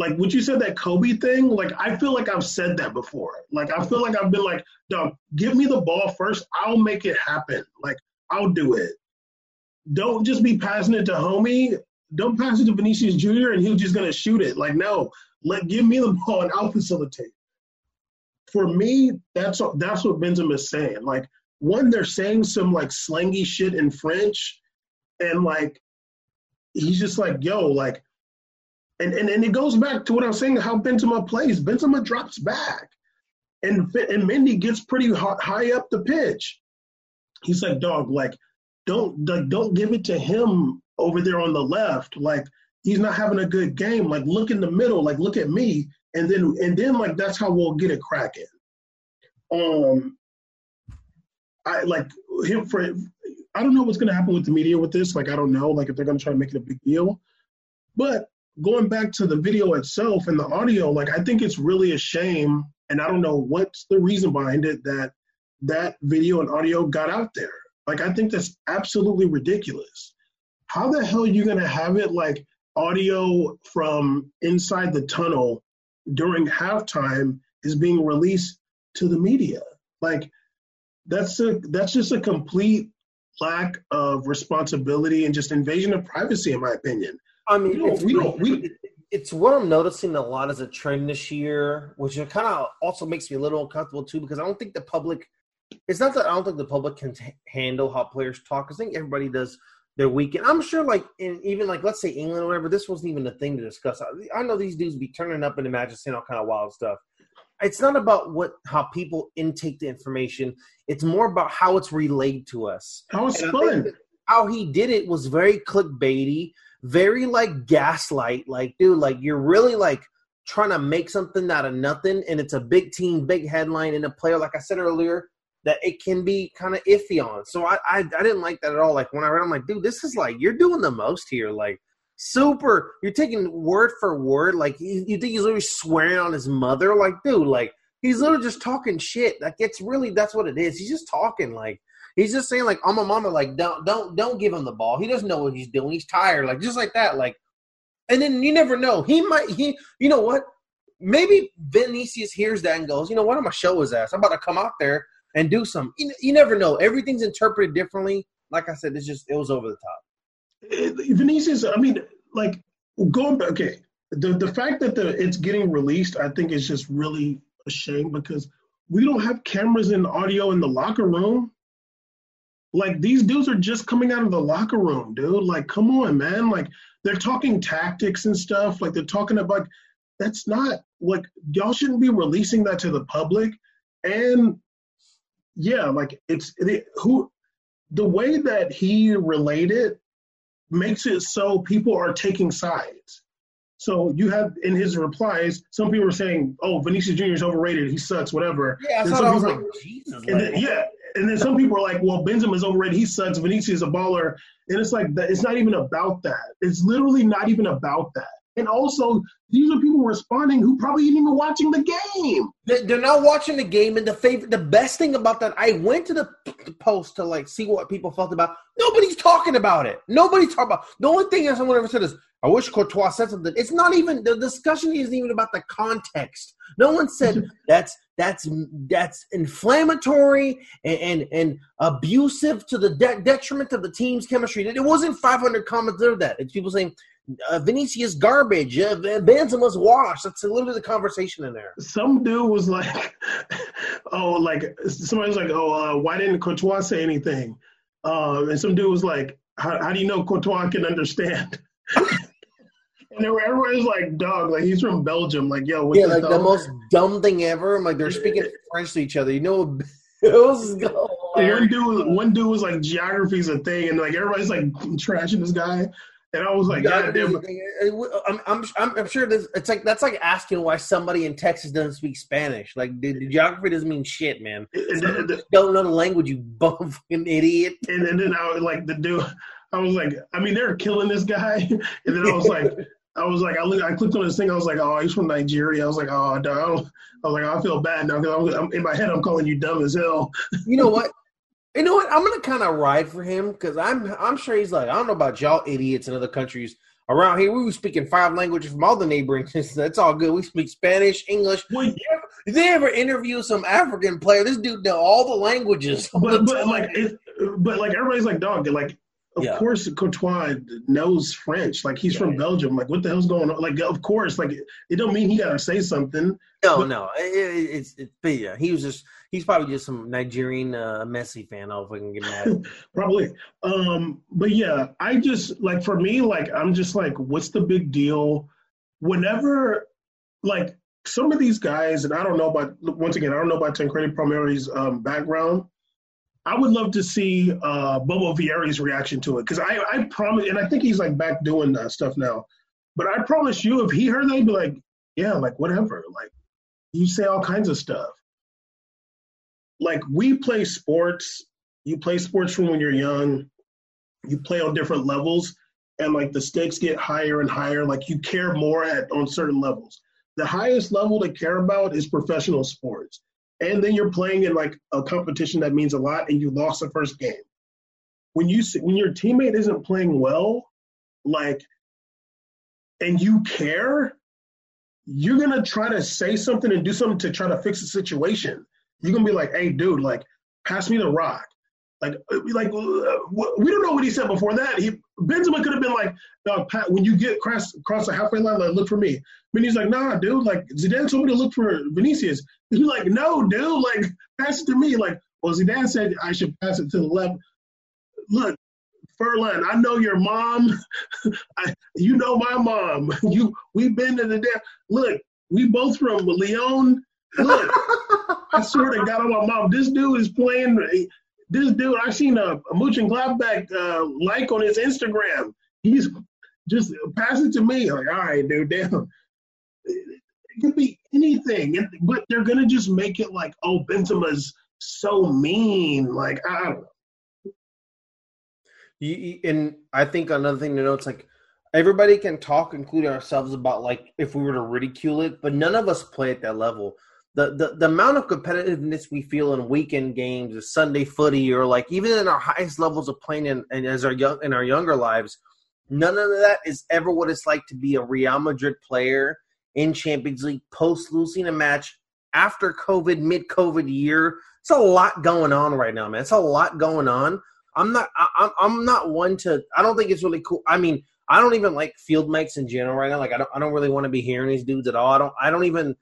like what you said that Kobe thing, like I feel like I've said that before. Like I feel like I've been like, dog, give me the ball first. I'll make it happen. Like I'll do it. Don't just be passing it to homie. don't pass it to Vinicius Jr. and he's just gonna shoot it. Like, no, let give me the ball and I'll facilitate. For me, that's what that's what Benzema is saying. Like, one, they're saying some like slangy shit in French, and like he's just like, yo, like, and and, and it goes back to what I was saying, how Benzema plays. Benzema drops back, and and Mendy gets pretty high up the pitch. He's like, dog, like, don't like, don't give it to him over there on the left. Like, he's not having a good game. Like, look in the middle. Like, look at me, and then and then like that's how we'll get it cracking. Um, I like him for. I don't know what's to happen with the media with this. Like, I don't know. Like, if they're to try to make it a big deal. But going back to the video itself and the audio, like, I think it's really a shame, and I don't know what's the reason behind it that that video and audio got out there. Like, I think that's absolutely ridiculous. How the hell are you to have it like audio from inside the tunnel during halftime is being released to the media? Like, that's a that's just a complete lack of responsibility and just invasion of privacy, in my opinion. I mean, we don't, we don't, we, it's what I'm noticing a lot as a trend this year, which kind of also makes me a little uncomfortable too, because I don't think the public. It's not that I don't think the public can t- handle how players talk. I think everybody does their weekend. I'm sure, like in even like let's say England or whatever, this wasn't even a thing to discuss. I, I know these dudes be turning up in the matches, saying all kind of wild stuff it's not about what how people intake the information. It's more about how it's relayed to us. How it's fun. How he did it was very clickbaity, very like gaslight. Like, dude, like you're really like trying to make something out of nothing, and it's a big team, big headline, and a player. Like I said earlier, that it can be kind of iffy on. So I, I I didn't like that at all. Like when I read, I'm like, dude, this is like you're doing the most here. Like super. You're taking word for word. Like you, you think he's literally swearing on his mother. Like, dude, like he's literally just talking shit. Like it's really that's what it is. He's just talking. Like he's just saying like I'm a mama. Like don't don't don't give him the ball. He doesn't know what he's doing. He's tired. Like just like that. Like and then you never know. He might he. You know what? Maybe Vinicius hears that and goes, you know what? I'm gonna show his ass. I'm about to come out there and do some. You, you never know. Everything's interpreted differently. Like I said, it's just it was over the top. Vinicius, I mean, like going back. Okay, the the fact that the it's getting released, I think, is just really a shame because we don't have cameras and audio in the locker room. Like these dudes are just coming out of the locker room, dude. Like, come on, man. Like they're talking tactics and stuff. Like they're talking about. That's not like y'all shouldn't be releasing that to the public. And yeah, like it's it, who the way that he related makes it so people are taking sides. So you have in his replies, some people are saying, "Oh, Vinicius Jr. is overrated. He sucks. Whatever." Yeah, I I was like, Jesus. And then, yeah, and then some people are like, "Well, Benzema is overrated. He sucks. Vinicius is a baller." And it's like that. It's not even about that. It's literally not even about that. And also, these are people responding who probably ain't even watching the game. They're not watching the game. And the favorite, the best thing about that, I went to the post to like see what people felt about. Nobody's talking about it. Nobody's talking about. The only thing that someone ever said is, "I wish Courtois said something." It's not even the discussion isn't even about the context. No one said that's that's that's inflammatory and and, and abusive to the de- detriment of the team's chemistry. It wasn't 500 comments there that it's people saying uh, Vinicius garbage. Uh, Benzema's wash. That's a little bit of the conversation in there. Some dude was like, "Oh, like somebody was like, oh, uh, why didn't Courtois say anything?" Um, and some dude was like, "How, how do you know Courtois can understand?" and there were like, "Dog, like he's from Belgium." Like, yo, yeah, like the most dumb thing ever. I'm like, they're speaking French to each other. You know, it was. One dude, one dude was like, "Geography's a thing," and like everybody's like trashing this guy. And I was like, God damn I'm, I'm, I'm sure this, it's like that's like asking why somebody in Texas doesn't speak Spanish. Like the, the geography doesn't mean shit, man. And, and, and, don't know the language, you bum fucking idiot. And, and then I was like, the dude, I was like, I mean, they're killing this guy. And then I was like, I was like, I, look, I clicked on this thing. I was like, oh, he's from Nigeria. I was like, oh, I, don't, I was like, I feel bad now because in my head I'm calling you dumb as hell. You know what? You know what? I'm gonna kind of ride for him because I'm I'm sure he's like I don't know about y'all idiots in other countries around here. We were speaking five languages from all the neighboring. That's all good. We speak Spanish, English. Well, Did they ever interview some African player? This dude know all the languages. But, but like, but like everybody's like dog. Like of yeah. course Courtois knows French. Like he's yeah. from Belgium. Like what the hell's going on? Like of course, like it don't mean he gotta say something. No, but, no, it, it's it's yeah. He was just he's probably just some Nigerian uh, Messi fan. I if I can get mad. probably. Um, but yeah, I just like for me, like I'm just like, what's the big deal? Whenever like some of these guys, and I don't know about once again, I don't know about Tancredi Palmieri's um, background I would love to see uh, Bobo Vieri's reaction to it because I, I promise, and I think he's like back doing that stuff now. But I promise you, if he heard that, he'd be like, "Yeah, like whatever." Like you say all kinds of stuff. Like we play sports. You play sports from when you're young. You play on different levels, and like the stakes get higher and higher. Like you care more at on certain levels. The highest level to care about is professional sports and then you're playing in like a competition that means a lot and you lost the first game. When you when your teammate isn't playing well like and you care you're gonna try to say something and do something to try to fix the situation. You're gonna be like hey dude like pass me the rock. Like, like uh, we don't know what he said before that. He Benzema could have been like, no, Pat, when you get across across the halfway line, like look for me. But like, nah, dude. Like Zidane told me to look for Vinicius. He's like, no, dude. Like pass it to me. Like, well, Zidane said I should pass it to the left. Look, Ferland, I know your mom. I, you know my mom. You we've been to the damn. Look, we both from Lyon. Look, I swear to God on my mom, this dude is playing this dude, I've seen a, a Mönchengladbach uh, like on his Instagram. He's just pass it to me. Like, all right, dude, damn. It could be anything, but they're gonna just make it like, oh, Benzema's so mean. Like, I don't know. You, and I think another thing to note is like everybody can talk, including ourselves, about like if we were to ridicule it, but none of us play at that level the, the, the amount of competitiveness we feel in weekend games, or Sunday footy, or like even in our highest levels of playing in, and as our young in our younger lives, none of that is ever what it's like to be a Real Madrid player in Champions League post losing a match after COVID, mid COVID year. It's a lot going on right now, man. It's a lot going on. I'm not. I, I'm not one to. I don't think it's really cool. I mean, I don't even like field mics in general right now. Like, I don't. I don't really want to be hearing these dudes at all. I don't. I don't even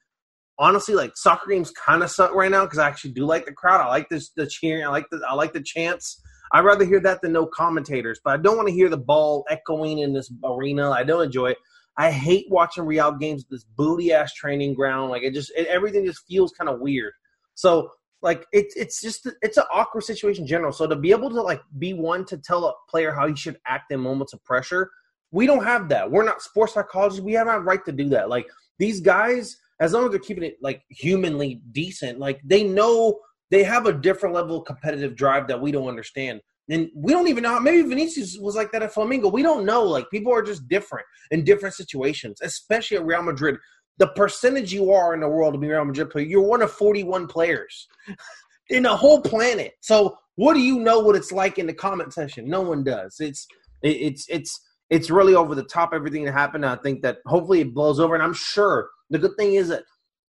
honestly, like soccer games kind of suck right now because I actually do like the crowd. I like this the cheering. I like the I like the chants. I'd rather hear that than no commentators. But I don't want to hear the ball echoing in this arena. I don't enjoy it. I hate watching Real games. This booty ass training ground. Like it just it, everything just feels kind of weird. So like it's it's just it's an awkward situation in general. So to be able to like be one to tell a player how he should act in moments of pressure, we don't have that. We're not sports psychologists. We have a right to do that. Like these guys as long as they're keeping it like humanly decent, like they know they have a different level of competitive drive that we don't understand. And we don't even know. Maybe Vinicius was like that at Flamengo. We don't know. Like people are just different in different situations, especially at Real Madrid. The percentage you are in the world to be Real Madrid player, you're one of 41 players in the whole planet. So what do you know what it's like in the comment section? No one does. It's it's it's it's really over the top. Everything that happened. I think that hopefully it blows over, and I'm sure the good thing is that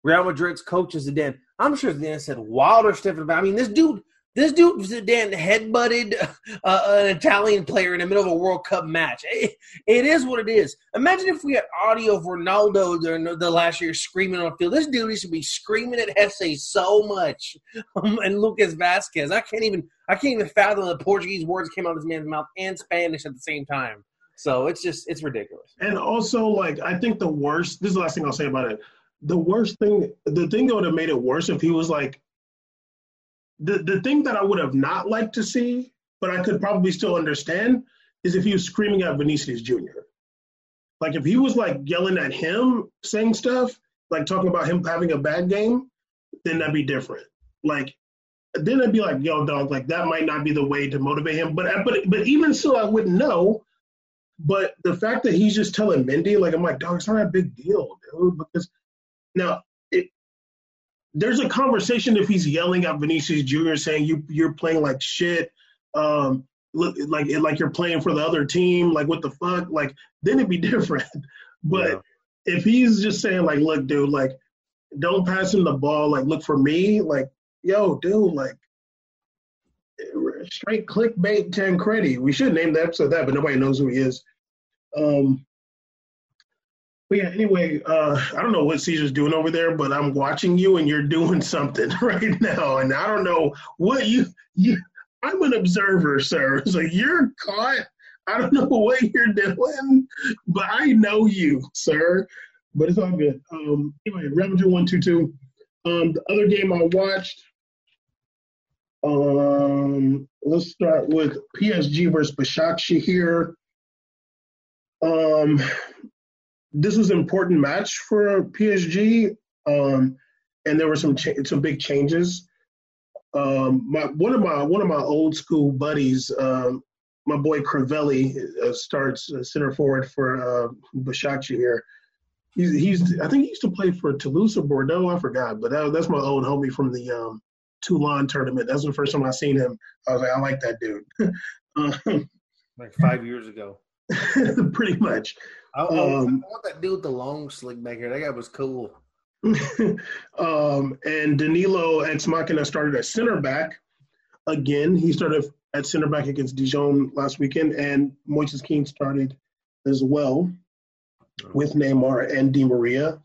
Real Madrid's coach is Zidane. I'm sure Zidane said wilder about. I mean, this dude, this dude Zidane headbutted uh, an Italian player in the middle of a World Cup match. It, it is what it is. Imagine if we had audio of Ronaldo during the last year screaming on the field. This dude used to be screaming at Jesé so much, and Lucas Vázquez. I can't even, I can't even fathom the Portuguese words came out of this man's mouth and Spanish at the same time. So it's just it's ridiculous. And also, like I think the worst. This is the last thing I'll say about it. The worst thing, the thing that would have made it worse if he was like, the the thing that I would have not liked to see, but I could probably still understand, is if he was screaming at Vinicius Jr. Like if he was like yelling at him, saying stuff, like talking about him having a bad game, then that'd be different. Like then I'd be like, yo, dog, like that might not be the way to motivate him. But but but even so, I wouldn't know but the fact that he's just telling Mendy, like I'm like, dog, it's not a big deal, dude. Because now it, there's a conversation if he's yelling at Vinicius Jr. saying you you're playing like shit, um, look like like you're playing for the other team, like what the fuck, like then it'd be different. but yeah. if he's just saying like, look, dude, like don't pass him the ball, like look for me, like yo, dude, like straight clickbait Tancredi. We should name the episode that, but nobody knows who he is. Um, but yeah, anyway, uh, I don't know what Caesar's doing over there, but I'm watching you and you're doing something right now. And I don't know what you, you I'm an observer, sir. So you're caught. I don't know what you're doing, but I know you, sir. But it's all good. Um, anyway, Ravager 122. Um, the other game I watched, um, let's start with PSG versus Başakşehir. Um, this was an important match for PSG, um, and there were some cha- some big changes. Um, my one of my one of my old school buddies, um, my boy Crivelli, uh, starts uh, center forward for uh, here. He's, he's I think he used to play for Toulouse or Bordeaux. I forgot, but that, that's my old homie from the um, Toulon tournament. That's the first time I seen him. I was like, I like that dude. um, like five years ago. pretty much. I, I, um, I, want that dude with the long slick back here. That guy was cool. um, and Danilo ex Machina started at center back again. He started at center back against Dijon last weekend, and Moises Kean started as well with Neymar and Di Maria.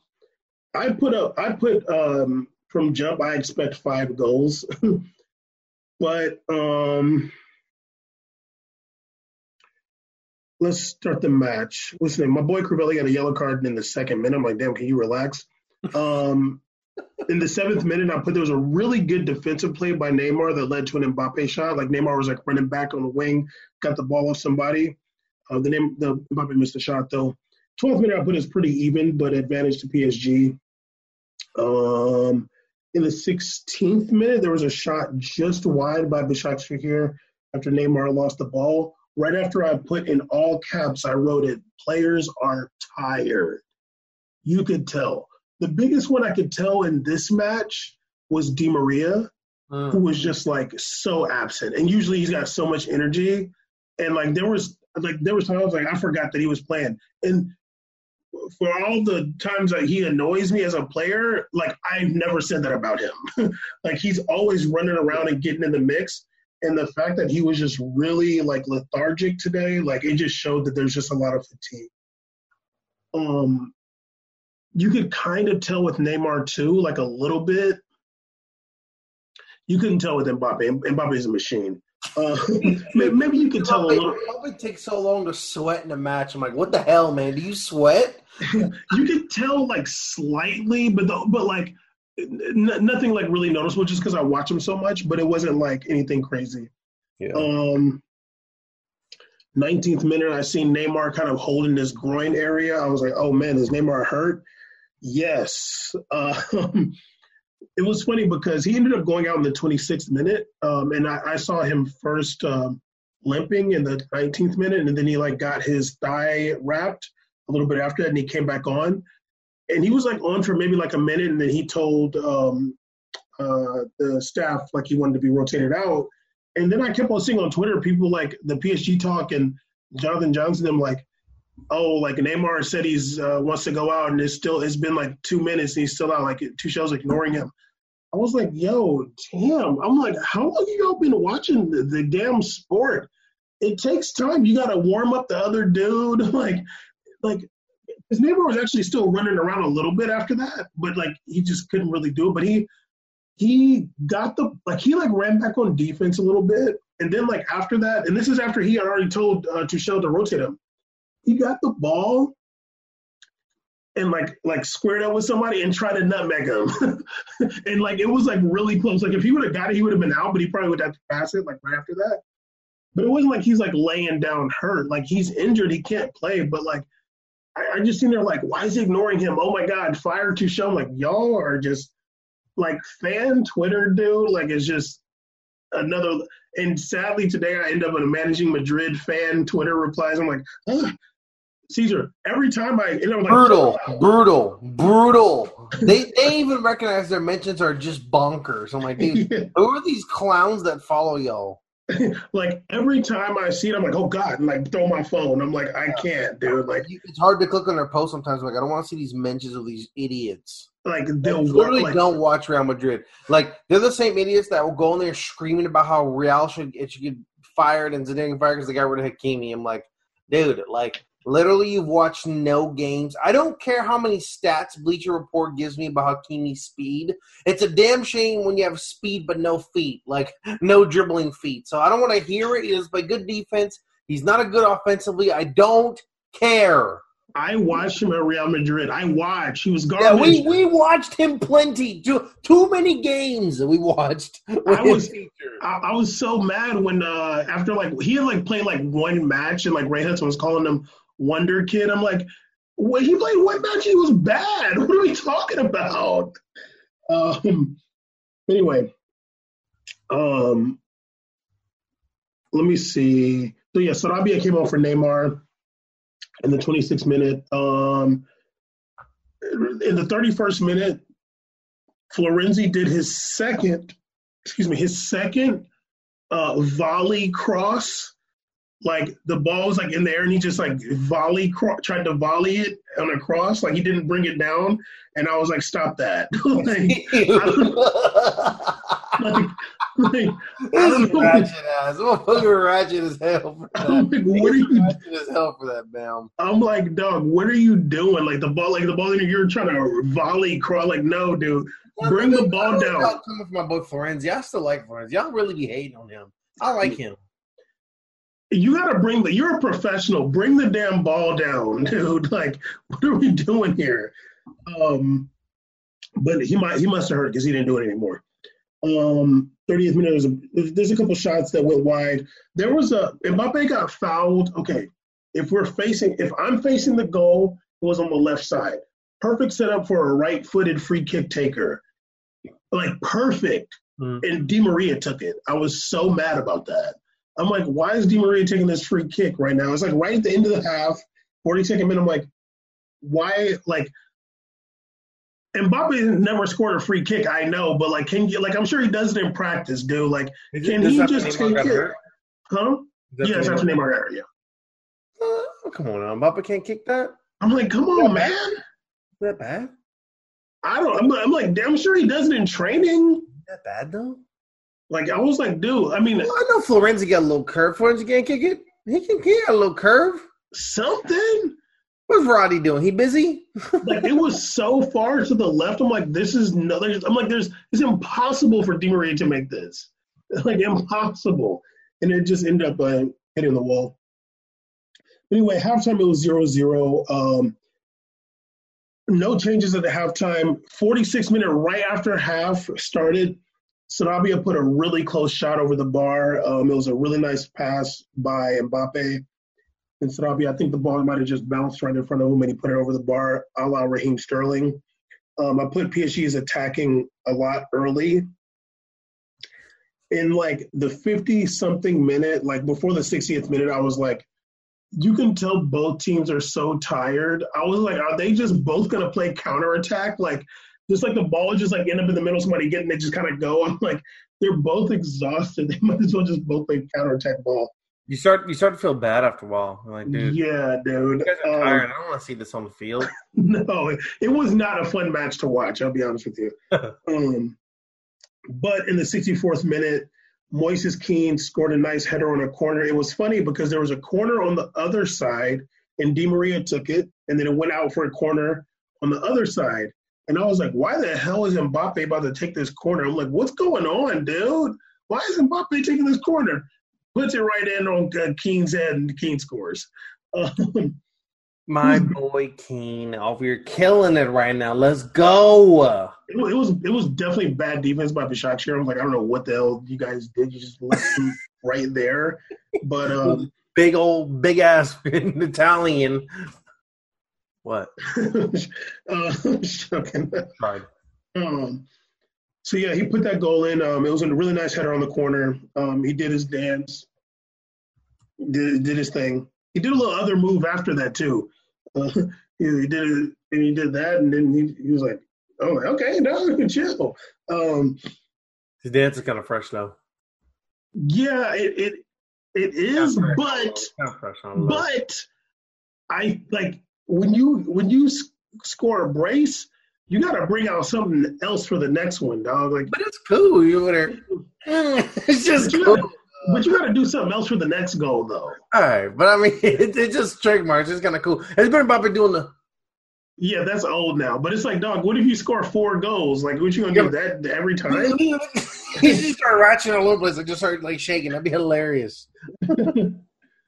I put up. I put um, from jump. I expect five goals, but um, let's start the match. Listen, my boy Crivelli got a yellow card in the second minute. I'm like, damn, can you relax? Um, in the seventh minute, I put there was a really good defensive play by Neymar that led to an Mbappe shot. Like Neymar was like running back on the wing, got the ball off somebody. Uh, the name the Mbappe missed the shot though. 12th minute, I put is pretty even, but advantage to PSG. Um, in the 16th minute, there was a shot just wide by Başakşehir after Neymar lost the ball right after I put in all caps, I wrote it players are tired. You could tell. The biggest one I could tell in this match was Di Maria, mm. who was just like so absent. And usually he's got so much energy. And like there was like there was times like I forgot that he was playing. And for all the times that he annoys me as a player, like I've never said that about him. like he's always running around and getting in the mix and the fact that he was just really like lethargic today, like it just showed that there's just a lot of fatigue. Um, you could kind of tell with Neymar too, like a little bit. You couldn't tell with Mbappe. Mbappe is a machine. Uh, maybe you could tell a little. Mbappe takes so long to sweat in a match. I'm like, what the hell, man? Do you sweat? you could tell like slightly, but the, but like n- nothing like really noticeable just because I watch him so much, but it wasn't like anything crazy. Yeah. Um, 19th minute, I seen Neymar kind of holding this groin area. I was like, oh man, is Neymar hurt? Yes. Uh, it was funny because he ended up going out in the 26th minute, um, and I, I, saw him first um, limping in the 19th minute, and then he like got his thigh wrapped a little bit after that, and he came back on and he was like on for maybe like a minute, and then he told um, uh, the staff like he wanted to be rotated out. And then I kept on seeing on Twitter people like the PSG talk and Jonathan Johnson them like, oh, like Neymar said he's uh, wants to go out, and it's still it's been like two minutes and he's still out. Like Tuchel's ignoring him. I was like, yo, damn. I'm like, how long you y'all been watching the, the damn sport? It takes time. You got to warm up the other dude. Like, like his neighbor was actually still running around a little bit after that, but like he just couldn't really do it. But he he got the like he like ran back on defense a little bit, and then like after that, and this is after he had already told uh, Tuchel to rotate him. He got the ball and like like squared up with somebody and tried to nutmeg him, and like it was like really close. Like if he would have got it, he would have been out, but he probably would have to pass it like right after that. But it wasn't like he's like laying down hurt. Like he's injured, he can't play. But like I, I just seen there like, why is he ignoring him? Oh my God, fire Tuchel. I'm like, y'all are just like fan Twitter, dude. Like it's just another. And sadly, today I end up in a managing Madrid fan Twitter replies. I'm like, Ugh. Caesar. Every time I, you know, like, brutal, oh, brutal, brutal. they they even recognize their mentions are just bonkers. I'm like, dude, yeah. who are these clowns that follow y'all? like every time I see it, I'm like, oh god, and like throw my phone. I'm like, I can't, dude. Like it's hard to click on their post sometimes. Like I don't want to see these mentions of these idiots. Like they'll literally like, don't watch Real Madrid. Like they're the same idiots that will go in there screaming about how Real should it should get fired and Zidane fired because they got rid of Hakimi. I'm like, dude, like literally you've watched no games. I don't care how many stats Bleacher Report gives me about Hakimi's speed. It's a damn shame when you have speed but no feet, like no dribbling feet. So I don't want to hear it. He does play good defense. He's not a good offensively. I don't care. I watched him at Real Madrid. I watched. He was garbage. Yeah, we, we watched him plenty. Too too many games that we watched. I was I, I, was so mad when uh after like he had like played like one match and like Ray Hudson was calling him Wonder Kid. I'm like, when he played one match, he was bad. What are we talking about? Um. Anyway, um, let me see. So yeah, Sarabia came on for Neymar in the 26th minute. Um, in the 31st minute, Florenzi did his second, excuse me, his second uh, volley cross. Like the ball was like in the air, and he just like volley cro- tried to volley it on a cross. Like he didn't bring it down, and I was like, "Stop that!" like, like, like, I don't know. Ratchet ass. Motherfucker ratchet as hell for that. I'm like, what are you ratchet as hell for that, man. I'm like, dog, what are you doing? Like the ball, like the ball, you're trying to volley crawl. Like, no, dude, yeah, bring the ball down. Coming for my boy Florenzi. I still like Florenzi. Y'all really be hating on him. I like him. You gotta bring the. You're a professional. Bring the damn ball down, dude. Like, what are we doing here? Um, but he might. He must have heard because he didn't do it anymore. Um, 30th minute, there's a, there's a couple shots that went wide. There was a Mbappe got fouled. Okay, if we're facing, if I'm facing the goal, it was on the left side. Perfect setup for a right-footed free kick taker, like perfect. Mm. And Di Maria took it. I was so mad about that. I'm like, why is Di Maria taking this free kick right now? It's like right at the end of the half, 42nd minute. I'm like, why? Like, Mbappe never scored a free kick, I know, but like, can you like? I'm sure he does it in practice, dude. Like, Is can he just take it? Huh? Yes, after Neymar got Yeah. Uh, come on. Mbappe can't kick that. I'm like, come on, man. Is that bad? I don't. I'm, I'm like, damn sure he does it in training. Is that bad though? Like, I was like, dude. I mean, well, I know Florenzi got a little curve. Florenzi can't kick it. He can. He got a little curve. Something. What's Roddy doing? He busy? like it was so far to the left. I'm like, this is no. I'm like, there's. It's impossible for Di Maria to make this. Like impossible, and it just ended up uh, hitting the wall. Anyway, halftime it was zero zero. Um, no changes at the halftime. 46 minute right after half started. Sarabia put a really close shot over the bar. Um, it was a really nice pass by Mbappe and Sarabia. I think the ball might have just bounced right in front of him and he put it over the bar, a la Raheem Sterling. Um, I put PSG as attacking a lot early. In like the 50 something minute, like before the 60th minute, I was like, you can tell both teams are so tired. I was like, are they just both going to play counterattack? Like, just like the ball just like end up in the middle, of somebody getting it, just kind of go. I'm like, they're both exhausted. They might as well just both play counterattack ball. You start you start to feel bad after a while. You're like, dude, yeah, dude. You guys are tired. Um, I don't want to see this on the field. no, it was not a fun match to watch. I'll be honest with you. um, but in the 64th minute, Moises Kean scored a nice header on a corner. It was funny because there was a corner on the other side, and Di Maria took it, and then it went out for a corner on the other side. And I was like, why the hell is Mbappe about to take this corner? I'm like, what's going on, dude? Why is Mbappe taking this corner? puts it right in on uh, Kean's head, and Kean scores. Um, My boy Kean over here killing it right now. Let's go. It, it, was it was definitely bad defense by Başakşehir. I was like, I don't know what the hell you guys did. You just left him right there. But um, big old big ass Italian. What? uh, Right. Um, so yeah, he put that goal in. Um, it was a really nice header on the corner. Um, he did his dance, did did his thing. He did a little other move after that too. Uh, he, he, did it, and he did that, and then he, he was like, "Oh, okay, no, chill." Um, his dance is kind of fresh though. Yeah, it it, it is, but but I like when you when you score a brace, you got to bring out something else for the next one, dog. Like, but it's cool. You better. it's just but cool. Gotta, but you got to do something else for the next goal, though. All right, but I mean, it, it's just trademarks. It's kind of cool. It's been Bobby doing the. Yeah, that's old now. But it's like, dog, what if you score four goals? Like, what you gonna do that every time? he just start ratcheting all over the place, like just start like shaking. That'd be hilarious.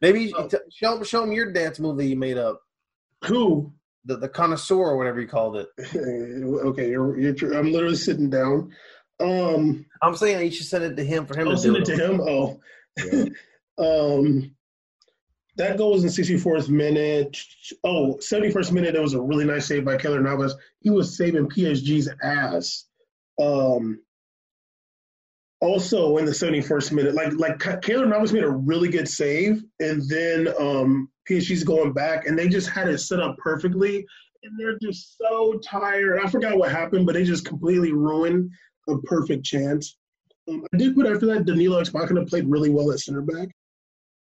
Maybe oh. show show him your dance move that you made up. Who? The the connoisseur or whatever you called it. okay, you're, you're, I'm literally sitting down. Um, I'm saying you should send it to him for him I'll to send it to him. Oh, yeah. um, that goal was in 64th minute. Oh, 71st minute. There was a really nice save by Keylor Navas. He was saving PSG's ass. Um, also in the 71st minute, like like Keylor Navas made a really good save, and then um, PSG's going back, and they just had it set up perfectly, and they're just so tired. I forgot what happened, but they just completely ruined a perfect chance. Um, I did put after that Danilo Ex-Machina played really well at center back.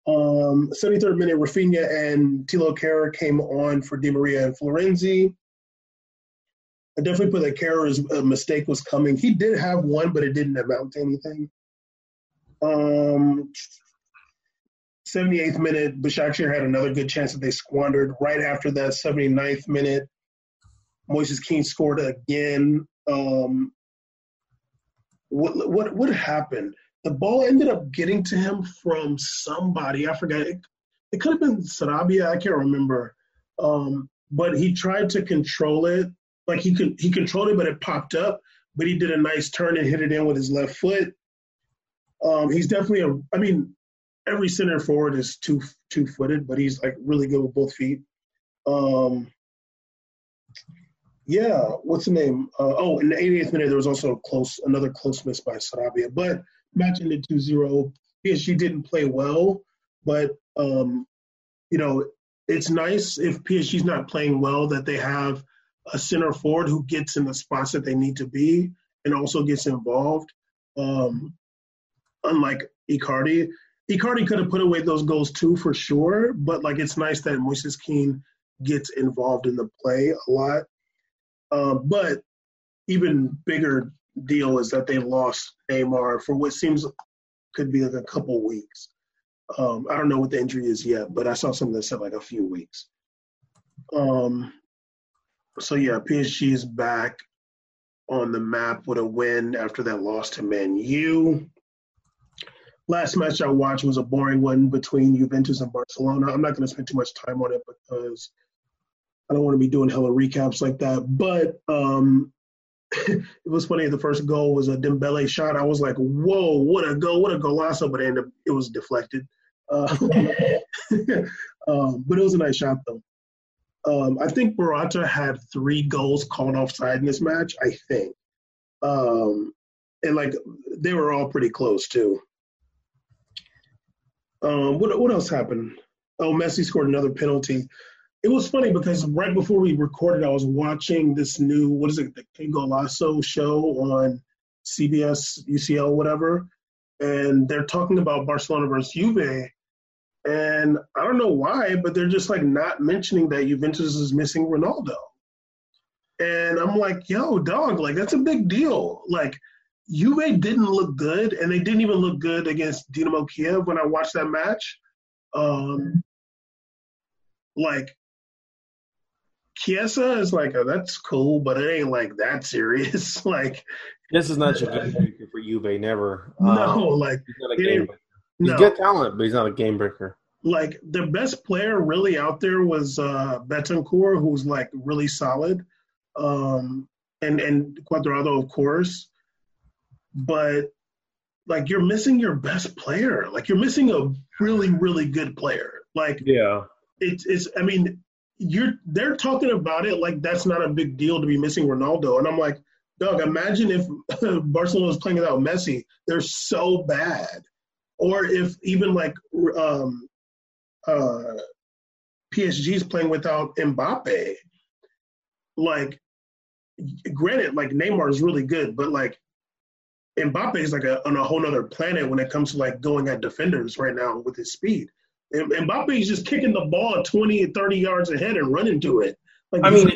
Um, 73rd minute, Rafinha and Thilo Kehrer came on for Di Maria and Florenzi. I definitely put that Kehrer's uh, mistake was coming. He did have one, but it didn't amount to anything. Um, 78th minute, Başakşehir had another good chance that they squandered. Right after that, 79th minute, Moises Kean scored again. Um, what what what happened? The ball ended up getting to him from somebody. I forgot. It, it could have been Sarabia. I can't remember. Um, but he tried to control it. Like he could he controlled it, but it popped up. But he did a nice turn and hit it in with his left foot. Um, he's definitely a. I mean, every center forward is two two footed, but he's like really good with both feet. Um, yeah, what's the name? Uh, oh, in the 88th minute, there was also close, another close miss by Sarabia. But match ended 2-0. PSG didn't play well, but um, you know, it's nice if PSG's not playing well that they have a center forward who gets in the spots that they need to be and also gets involved. Um, unlike Icardi, Icardi could have put away those goals too for sure, but like it's nice that Moises Kean gets involved in the play a lot. Um, but even bigger deal is that they lost Neymar for what seems could be like a couple weeks. Um, I don't know what the injury is yet, but I saw something that said like a few weeks. Um, so yeah, PSG is back on the map with a win after that loss to Man U. Last match I watched was a boring one between Juventus and Barcelona. I'm not going to spend too much time on it because I don't want to be doing hella recaps like that. But um, it was funny. The first goal was a Dembele shot. I was like, "Whoa, what a goal! What a golazo!" But it, ended, it was deflected. Uh, um, but it was a nice shot though. Um, I think Morata had three goals called offside in this match. I think, um, and like they were all pretty close too. Um, what what else happened? Oh, Messi scored another penalty it was funny because right before we recorded, I was watching this new what is it, the King Golazo show on CBS, UCL, whatever, and they're talking about Barcelona versus Juve, and I don't know why, but they're just like not mentioning that Juventus is missing Ronaldo, and I'm like, yo, dog, like that's a big deal. Like Juve didn't look good, and they didn't even look good against Dynamo Kiev when I watched that match. Um, like Chiesa is like, oh, that's cool, but it ain't like that serious. like, this is not your game breaker for Juve. Never. No, um, like he's not a game breaker. He's no. good talent, but he's not a game breaker. Like the best player really out there was uh Bentancur, who's like really solid, um, and and Cuadrado, of course. But like you're missing your best player. Like you're missing a really really good player. Like yeah, it's it's. I mean, you're they're talking about it like that's not a big deal to be missing Ronaldo, and I'm like, Doug, imagine if Barcelona was playing without Messi. They're so bad, or if even like um, uh, is playing without Mbappe. Like, granted, like Neymar is really good, but like Mbappe is like a, on a whole other planet when it comes to like going at defenders right now with his speed. And Mbappe is just kicking the ball 20, 30 yards ahead and running to it. Like, I mean,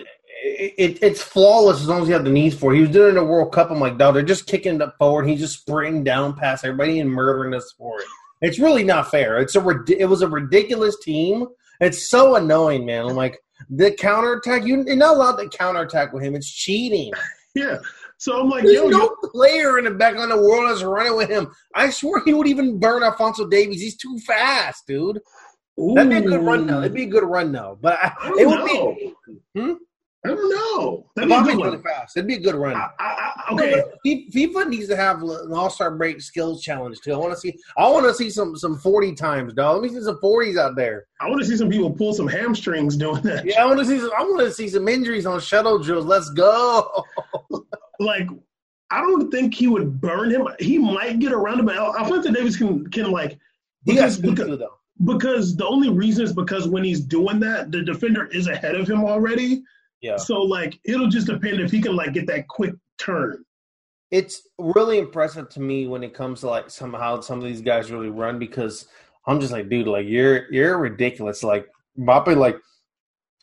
it, it, it's flawless as long as you have the knees for it. He was doing it in the World Cup. I'm like, dog, they're just kicking it forward. He's just sprinting down past everybody and murdering us for it. It's really not fair. It's a it was a ridiculous team. It's so annoying, man. I'm like the counterattack. You, you're not allowed to counterattack with him. It's cheating. Yeah. So I'm like, There's yo, no yo. player in the back on the world that's running with him. I swear he would even burn Alphonso Davies. He's too fast, dude. Ooh. That'd be a good run now. That'd be a good run now. But I, I it would know. be. Hmm? I don't know. That'd be, a really fast. It'd be a good run. I, I, okay. FIFA needs to have an All Star Break skills challenge too. I want to see. I want to see some some forty times, dog. Let me see some forties out there. I want to see some people pull some hamstrings doing that. Yeah, I want to see. Some, I want to see some injuries on shuttle drills. Let's go. like, I don't think he would burn him. He might get around him, but Alphonso Davies can can like because because, because the only reason is because when he's doing that, the defender is ahead of him already. Yeah. So like it'll just depend if he can like get that quick turn. It's really impressive to me when it comes to like somehow some of these guys really run because I'm just like, dude, like you're you're ridiculous. Like Mbappe, like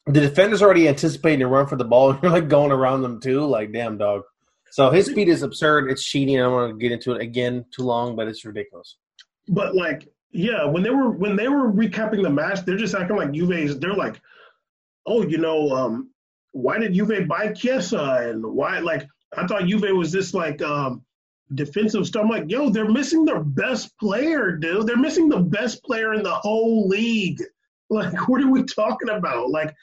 the defender's already anticipating to run for the ball, and you're like going around them too. Like, damn dog. So his speed is absurd. It's cheating. I don't want to get into it again too long, but it's ridiculous. But like, yeah, when they were when they were recapping the match, they're just acting like Juve. They're like, oh, you know, um, why did Juve buy Chiesa and why like I thought Juve was this like um defensive stuff. I'm like, yo, they're missing their best player, dude. They're missing the best player in the whole league. Like, what are we talking about? Like,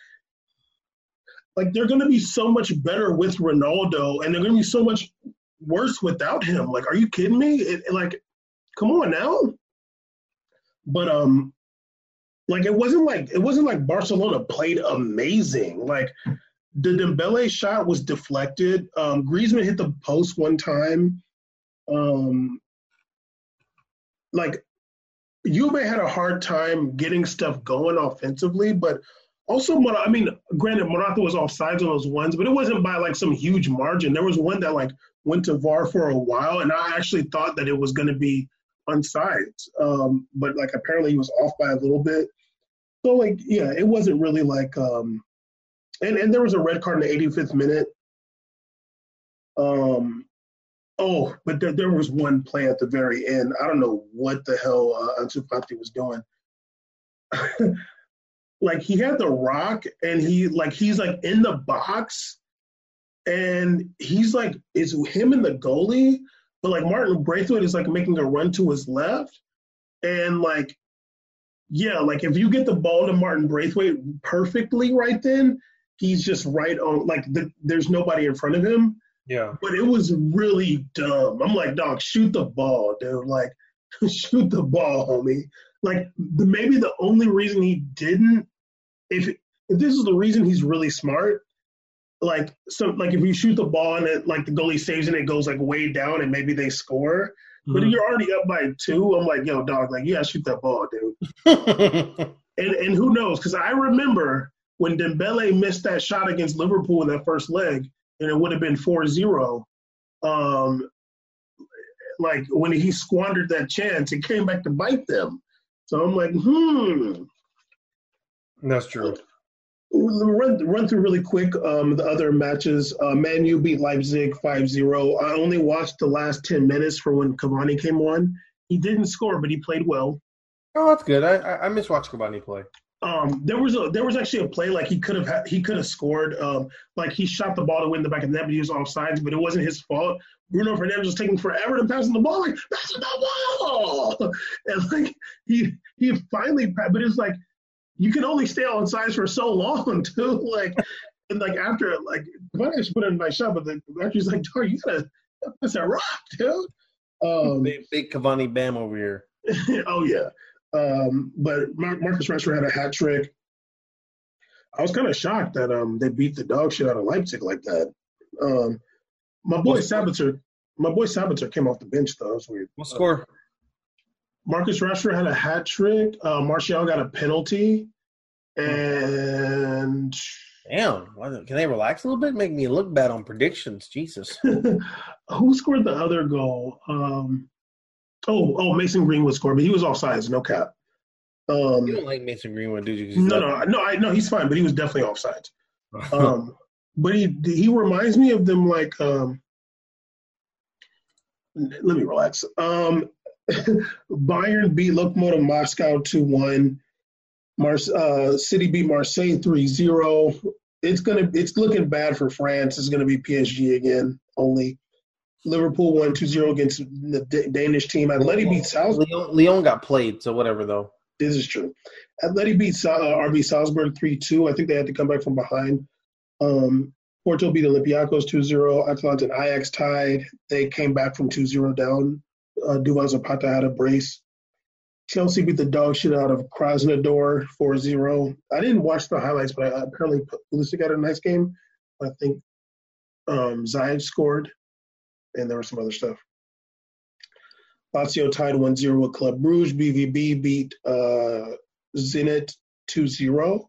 like they're gonna be so much better with Ronaldo, and they're gonna be so much worse without him. Like, are you kidding me? It, it, like, come on now. But um, like it wasn't like it wasn't like Barcelona played amazing. Like the Dembele shot was deflected. Um, Griezmann hit the post one time. Um, like Juve had a hard time getting stuff going offensively, but also, I mean, granted, Morata was off sides on those ones, but it wasn't by like some huge margin. There was one that like went to VAR for a while, and I actually thought that it was going to be on sides, um, but like apparently he was off by a little bit. So like, yeah, it wasn't really like um, and and there was a red card in the 85th minute. Um, oh, but there, there was one play at the very end. I don't know what the hell uh, Ansu Fati was doing. like he had the rock, and he like he's like in the box, and he's like it's him and the goalie, but like Martin Braithwaite is like making a run to his left, and like yeah, like if you get the ball to Martin Braithwaite perfectly right then, he's just right on like the, there's nobody in front of him. Yeah. But it was really dumb. I'm like, dog, shoot the ball, dude. Like, shoot the ball, homie. Like, the, maybe the only reason he didn't, if if this is the reason he's really smart, like, so like if you shoot the ball and it like the goalie saves and it goes like way down and maybe they score. Mm-hmm. But you're already up by two. I'm like, yo, dog, like, you gotta shoot that ball, dude. and and who knows? Because I remember when Dembele missed that shot against Liverpool in that first leg, and it would have been 4-0, um, like when he squandered that chance, it came back to bite them. So I'm like, hmm. That's true. Run, run through really quick um, the other matches. Uh, Man U beat Leipzig 5-0. I only watched the last 10 minutes for when Cavani came on. He didn't score, but he played well. Oh, that's good. I I, I miss watching Cavani play. Um, there was a there was actually a play like he could have ha- he could have scored. Um, like he shot the ball to win the back of the net, but he was offsides, but it wasn't his fault. Bruno Fernandes was taking forever to pass the ball, like pass the ball, and like he he finally, but it's like you can only stay on sides for so long too. Like and like after like Fernandes put it in my shot, but the referee's like, "Dog, you gotta that's a rock, dude." Um, big, big Cavani Bam over here. oh yeah. Um, but Marcus Rashford had a hat trick. I was kind of shocked that um, they beat the dog shit out of Leipzig like that. Um, my boy Sabitzer, my boy Sabitzer came off the bench though. That was weird. What score? Marcus Rashford had a hat trick. Uh, Martial got a penalty, and damn, can they relax a little bit? Make me look bad on predictions, Jesus. who scored the other goal? Um, oh, oh, Mason Greenwood scored, but he was offsides, no cap. Um, you don't like Mason Greenwood, did you? No, no, no, I no, he's fine, but he was definitely offsides. um, but he he reminds me of them like um, let me relax. Um, Bayern beat Lokomotiv Moscow 2 1. Mar- uh, City beat Marseille 3 0. It's gonna it's looking bad for France. It's gonna be PSG again only. Liverpool won 2-0 against the D- Danish team. Atleti beat Salzburg. Lyon, Lyon, got played, so whatever though. This is true. Atleti beat uh, RB Salzburg 3-2. I think they had to come back from behind. Um, Porto beat Olympiacos 2-0. Atalanta and Ajax tied. They came back from 2-0 down. Uh, Duvan Zapata had a brace. Chelsea beat the dog shit out of Krasnodar 4-0. I didn't watch the highlights, but I, apparently Pulisic had a nice game. I think um, scored, and there was some other stuff. Lazio tied 1-0 with Club Bruges. BVB beat uh, Zenit 2-0.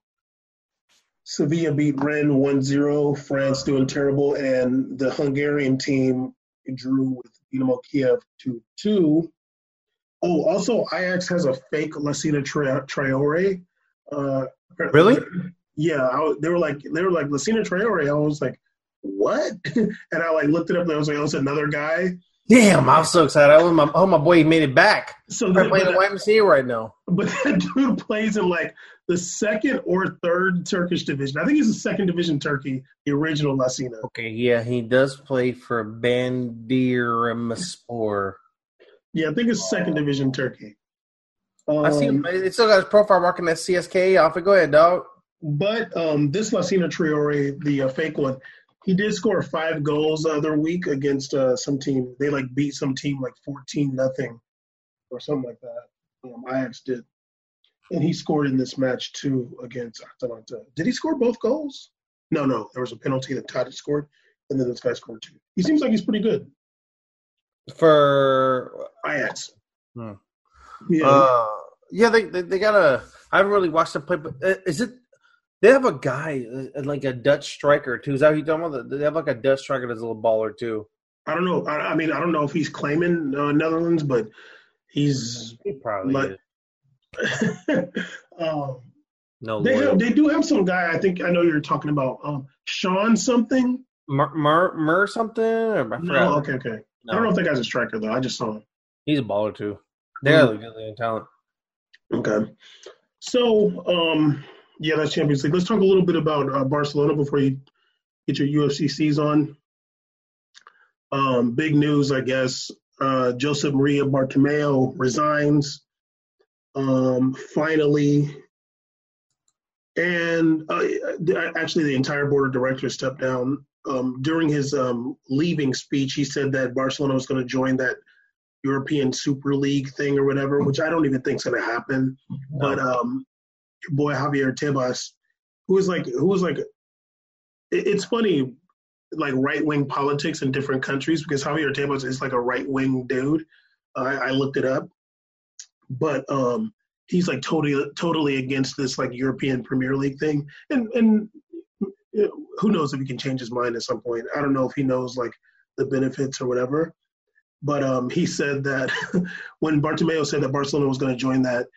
Sevilla beat Rennes 1-0. France doing terrible, and the Hungarian team drew with Dynamo Kiev 2-2. Oh, also Ajax has a fake Lassina Traore. Uh, really? Yeah, I, they were like they were like Lassina Traore. I was like, what? and I like looked it up. and I was like, oh, it's another guy. Damn, I'm so excited. Oh my, oh, my boy made it back. So they're playing the YMCA right now. But that dude plays in like the second or third Turkish division. I think he's the second division Turkey, the original Lassina. Okay, yeah, he does play for Bandırmaspor. Yeah, I think it's second division Turkey. Um, I see him. It still got his profile marking at CSKA off it. Go ahead, dog. But um, this Lassina Traore, the uh, fake one, he did score five goals the other week against uh, some team. They like beat some team like fourteen nothing or something like that. Um, Ajax did, and he scored in this match too against Atalanta. Did he score both goals? No, no. There was a penalty that Tadic scored, and then this guy scored two. He seems like he's pretty good for Ajax. Hmm. Yeah, uh, yeah. They, they they got a. I haven't really watched them play, but uh, is it they have a guy uh, like a Dutch striker too. Is that who you talking about? They have like a Dutch striker that's a little baller too. I don't know. I, I mean, I don't know if he's claiming uh, Netherlands, but he's he probably like, um, no, they have, they do have some guy. I think I know you're talking about um, Sean something. Mer Mer, Mer something. No, okay, okay. No. I don't know if that guy's a striker though. I just saw him. He's a baller too. They're mm. good talent. Okay, so um, yeah, that's Champions League. Let's talk a little bit about uh, Barcelona before you get your UFCCs on. Um, big news, I guess. Uh, Josep Maria Bartomeu resigns. Um, finally, and uh, actually, the entire board of directors stepped down. Um, during his um, leaving speech, he said that Barcelona was going to join that European Super League thing or whatever, which I don't even think is going to happen. No. But um, your boy Javier Tebas, who was like who was like it, it's funny like right wing politics in different countries because Javier Tebas is like a right wing dude. I, I looked it up, but um, he's like totally totally against this like European Premier League thing, and and who knows if he can change his mind at some point. I don't know if he knows like the benefits or whatever. But um, he said that when Bartomeu said that Barcelona was going to join that,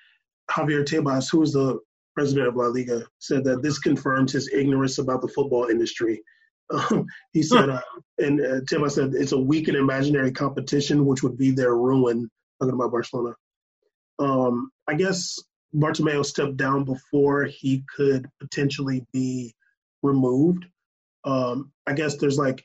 Javier Tebas, who was the president of La Liga, said that this confirms his ignorance about the football industry. Um, he said, uh, and uh, Tim, I said, it's a weak and imaginary competition, which would be their ruin. Talking about Barcelona. Um, I guess Bartomeu stepped down before he could potentially be removed. Um, I guess there's like,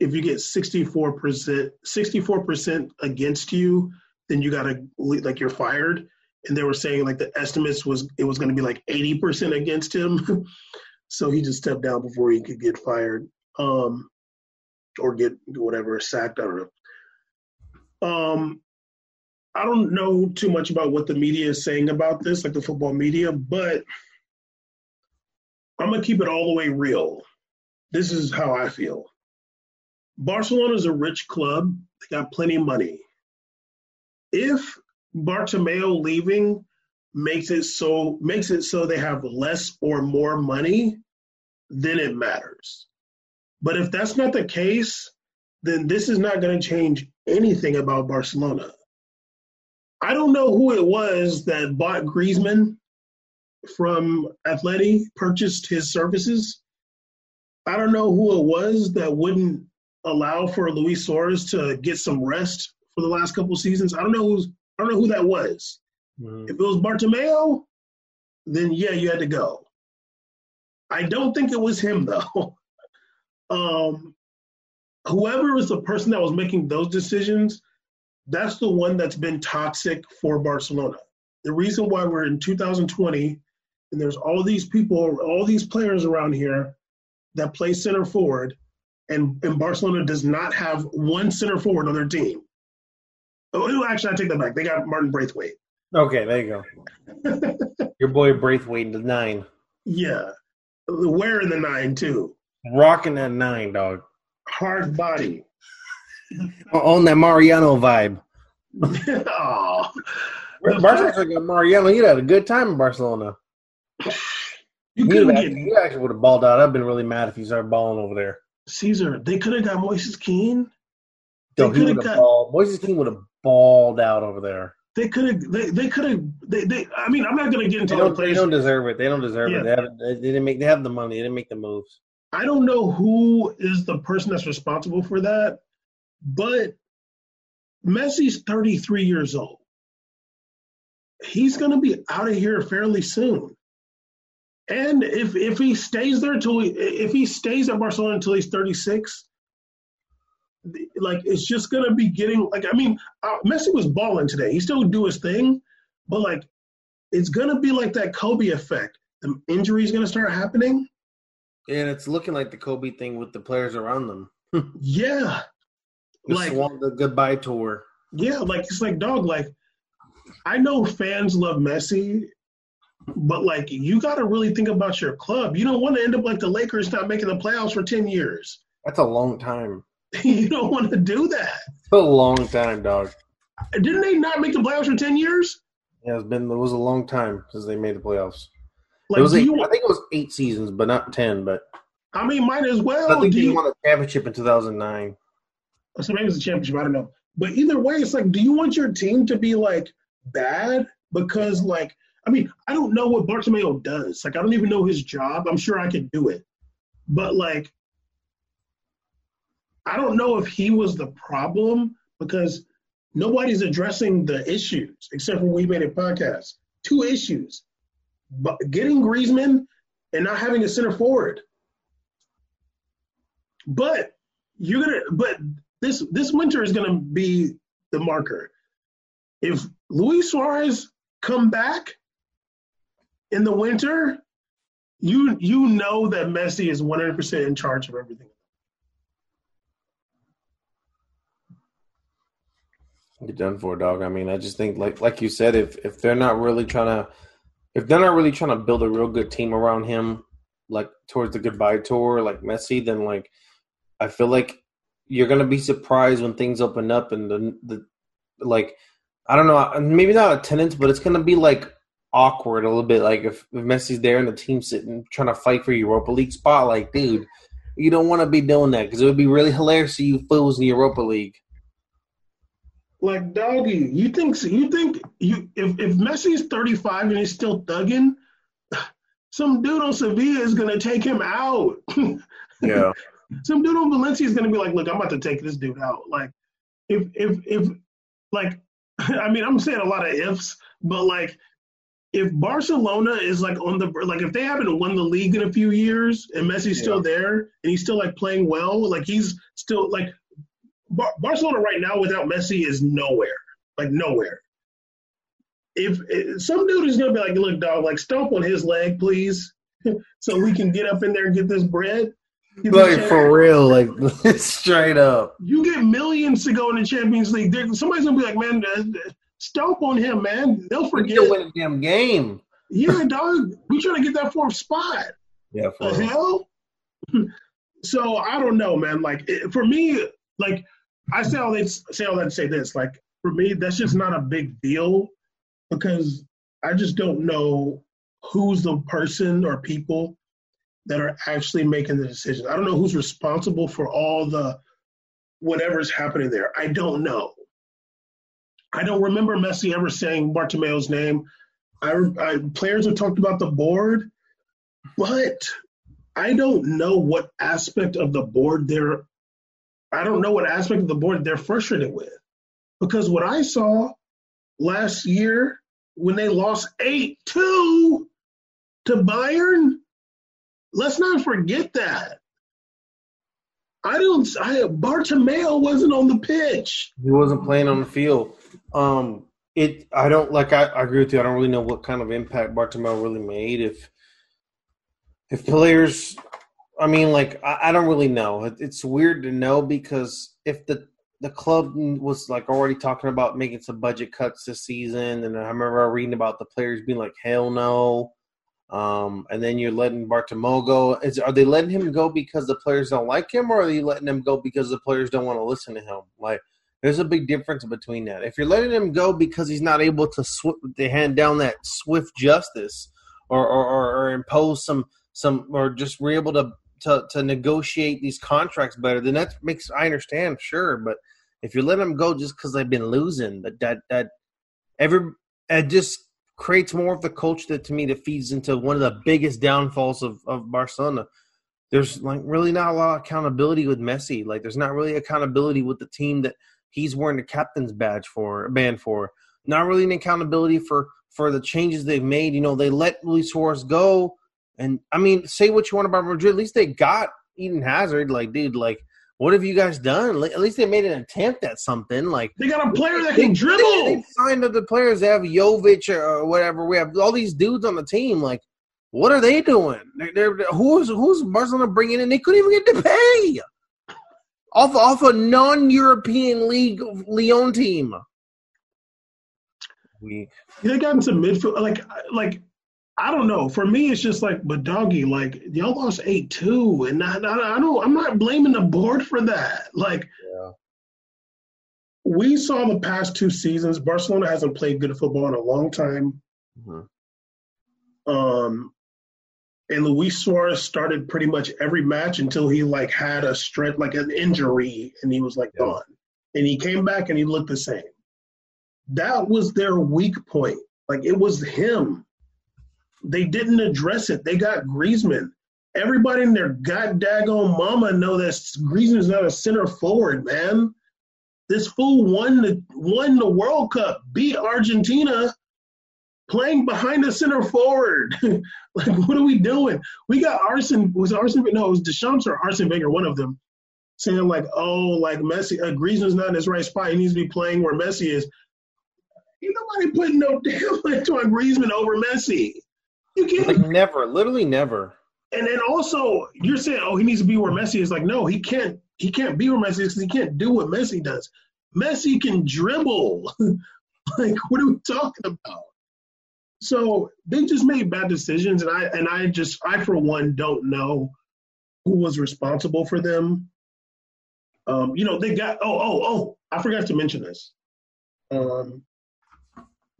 if you get 64%, 64% against you, then you got to, like, you're fired and they were saying like the estimates was it was going to be like 80% against him. So he just stepped down before he could get fired um or get whatever sacked i don't know. Um i don't know too much about what the media is saying about this like the football media but i'm going to keep it all the way real. This is how i feel. Barcelona is a rich club. They got plenty of money. If Bartomeu leaving makes it so makes it so they have less or more money, then it matters. But if that's not the case, then this is not going to change anything about Barcelona. I don't know who it was that bought Griezmann from Atleti, purchased his services. I don't know who it was that wouldn't allow for Luis Suarez to get some rest for the last couple seasons. I don't know who's I don't know who that was. Mm-hmm. If it was Bartomeu, then yeah, you had to go. I don't think it was him though. um, whoever was the person that was making those decisions, that's the one that's been toxic for Barcelona. The reason why we're in 2020 and there's all these people, all these players around here that play center forward, and, and Barcelona does not have one center forward on their team. Oh, oh, actually, I take that back. They got Martin Braithwaite. Okay, there you go. Your boy Braithwaite, the nine. Yeah, wearing the nine too. Rocking that nine, dog. Hard body. On that Mariano vibe. oh. Barcelona got Mariano. He had a good time in Barcelona. You could have actually, actually would have balled out. I've been really mad if he started balling over there. Caesar, they could have got Moises Kean. They could have got balled. Moises Kean would have balled out over there. They could have. They, they could have. They, they. I mean, I'm not going to get into they don't, they don't deserve it. They don't deserve yeah. it. They, haven't, they didn't make. They have the money. They didn't make the moves. I don't know who is the person that's responsible for that, but Messi's 33 years old. He's going to be out of here fairly soon. And if if he stays there till he, if he stays at Barcelona until he's 36, like it's just gonna be getting like I mean uh, Messi was balling today. He still do his thing, but like it's gonna be like that Kobe effect. The injury is gonna start happening. And it's looking like the Kobe thing with the players around them. yeah, like the goodbye tour. Yeah, like it's like dog. Like I know fans love Messi, but like you got to really think about your club. You don't want to end up like the Lakers not making the playoffs for ten years. That's a long time. you don't want to do that. It's a long time, dog. Didn't they not make the playoffs for ten years? Yeah, it's been it was a long time since they made the playoffs. Like, it was eight, you, I think it was eight seasons, but not ten. But I mean, might as well. I think he won a championship in two thousand nine. So maybe it was a championship. I don't know. But either way, it's like, do you want your team to be like bad because like I mean, I don't know what Bartomeu does. Like, I don't even know his job. I'm sure I could do it. But, like, I don't know if he was the problem because nobody's addressing the issues except for We Made It podcast. Two issues. But getting Griezmann and not having a center forward. But you're gonna but this this winter is gonna be the marker. If Luis Suarez come back in the winter, you you know that Messi is 100% in charge of everything. Get done for, dog. I mean, I just think, like like you said, if if they're not really trying to, if they're not really trying to build a real good team around him, like towards the goodbye tour, like Messi, then like I feel like you're gonna be surprised when things open up and the the like I don't know, maybe not attendance, but it's gonna be like awkward a little bit. Like if, if Messi's there and the team's sitting trying to fight for Europa League spot, like dude, you don't want to be doing that because it would be really hilarious to you fools in the Europa League. Like doggy, you think you think you if if Messi's thirty five and he's still thugging, some dude on Sevilla is gonna take him out. yeah. Some dude on Valencia is gonna be like, look, I'm about to take this dude out. Like, if if if like, I mean, I'm saying a lot of ifs, but like, if Barcelona is like on the like if they haven't won the league in a few years and Messi's still there and he's still like playing well, like he's still like Bar- Barcelona right now without Messi is nowhere, like nowhere. If, if some dude is gonna be like, look, dog, like stomp on his leg, please, so we can get up in there and get this bread. Like for real, like straight up. You get millions to go in the Champions League. Somebody's gonna be like, man, Stomp on him, man. They'll forget. We win a damn game. Yeah, dog. We trying to get that fourth spot. Yeah. For the hell. so I don't know, man. Like it, for me, like I say all that say all that to say this. Like for me, that's just not a big deal because I just don't know who's the person or people that are actually making the decisions. I don't know who's responsible for all the whatever's happening there. I don't know. I don't remember Messi ever saying Bartomeu's name. I, I, players have talked about the board, but I don't know what aspect of the board they're. I don't know what aspect of the board they're frustrated with, because what I saw last year when they lost eight two to Bayern, let's not forget that. I don't. I, Bartomeu wasn't on the pitch. He wasn't playing on the field. Um, it. I don't like. I, I agree with you. I don't really know what kind of impact Bartomeu really made. If if players, I mean, like I, I don't really know. It, it's weird to know because if the the club was like already talking about making some budget cuts this season, and I remember reading about the players being like, "Hell no." Um, and then you're letting Bartomeu go. Is are they letting him go because the players don't like him, or are they letting him go because the players don't want to listen to him? Like there's a big difference between that. If you're letting him go because he's not able to sw- to hand down that swift justice or, or, or, impose some some or just we're able to, to to negotiate these contracts better, then that makes I understand sure. But if you're letting them go just because they've been losing, that that that every it just creates more of the culture that to me that feeds into one of the biggest downfalls of of Barcelona there's like really not a lot of accountability with Messi. Like there's not really accountability with the team that he's wearing the captain's badge for band for. Not really an accountability for for the changes they've made. You know, they let Luis Suarez go, and I mean, say what you want about Madrid. At least they got Eden Hazard. Like, dude, like, what have you guys done? Like, at least they made an attempt at something. Like, they got a player that can dribble. They, they signed the players. They have Jovic or whatever. We have all these dudes on the team. Like, what are they doing? They're, they're, who's who's Barcelona bringing in? They couldn't even get to pay off off a non-European league Lyon team. We they got into midfield like like I don't know. For me, it's just like, but doggy, like y'all lost eight two, and I, I, I, don't. I'm not blaming the board for that. Like, yeah. we saw the past two seasons, Barcelona hasn't played good football in a long time. Mm-hmm. Um, and Luis Suarez started pretty much every match until he like had a strength like an injury and he was like yeah. gone. And he came back and he looked the same. That was their weak point. Like it was him. They didn't address it. They got Griezmann. Everybody in their god daggone mama know that Griezmann's not a center forward, man. This fool won the won the World Cup, beat Argentina, playing behind the center forward. like, what are we doing? We got Arsene, was Arsene, no, it was Deschamps or Arsene Wenger, one of them, saying like, oh, like Messi, uh, Griezmann's not in his right spot. He needs to be playing where Messi is. Ain't nobody putting no damn on Griezmann over Messi. You can't. Like never, literally never. And then also, you're saying, oh, he needs to be where Messi is. Like, no, he can't. He can't be where Messi is because he can't do what Messi does. Messi can dribble. like, what are we talking about? So they just made bad decisions, and I and I just I for one don't know who was responsible for them. Um, you know, they got oh oh oh I forgot to mention this. Um,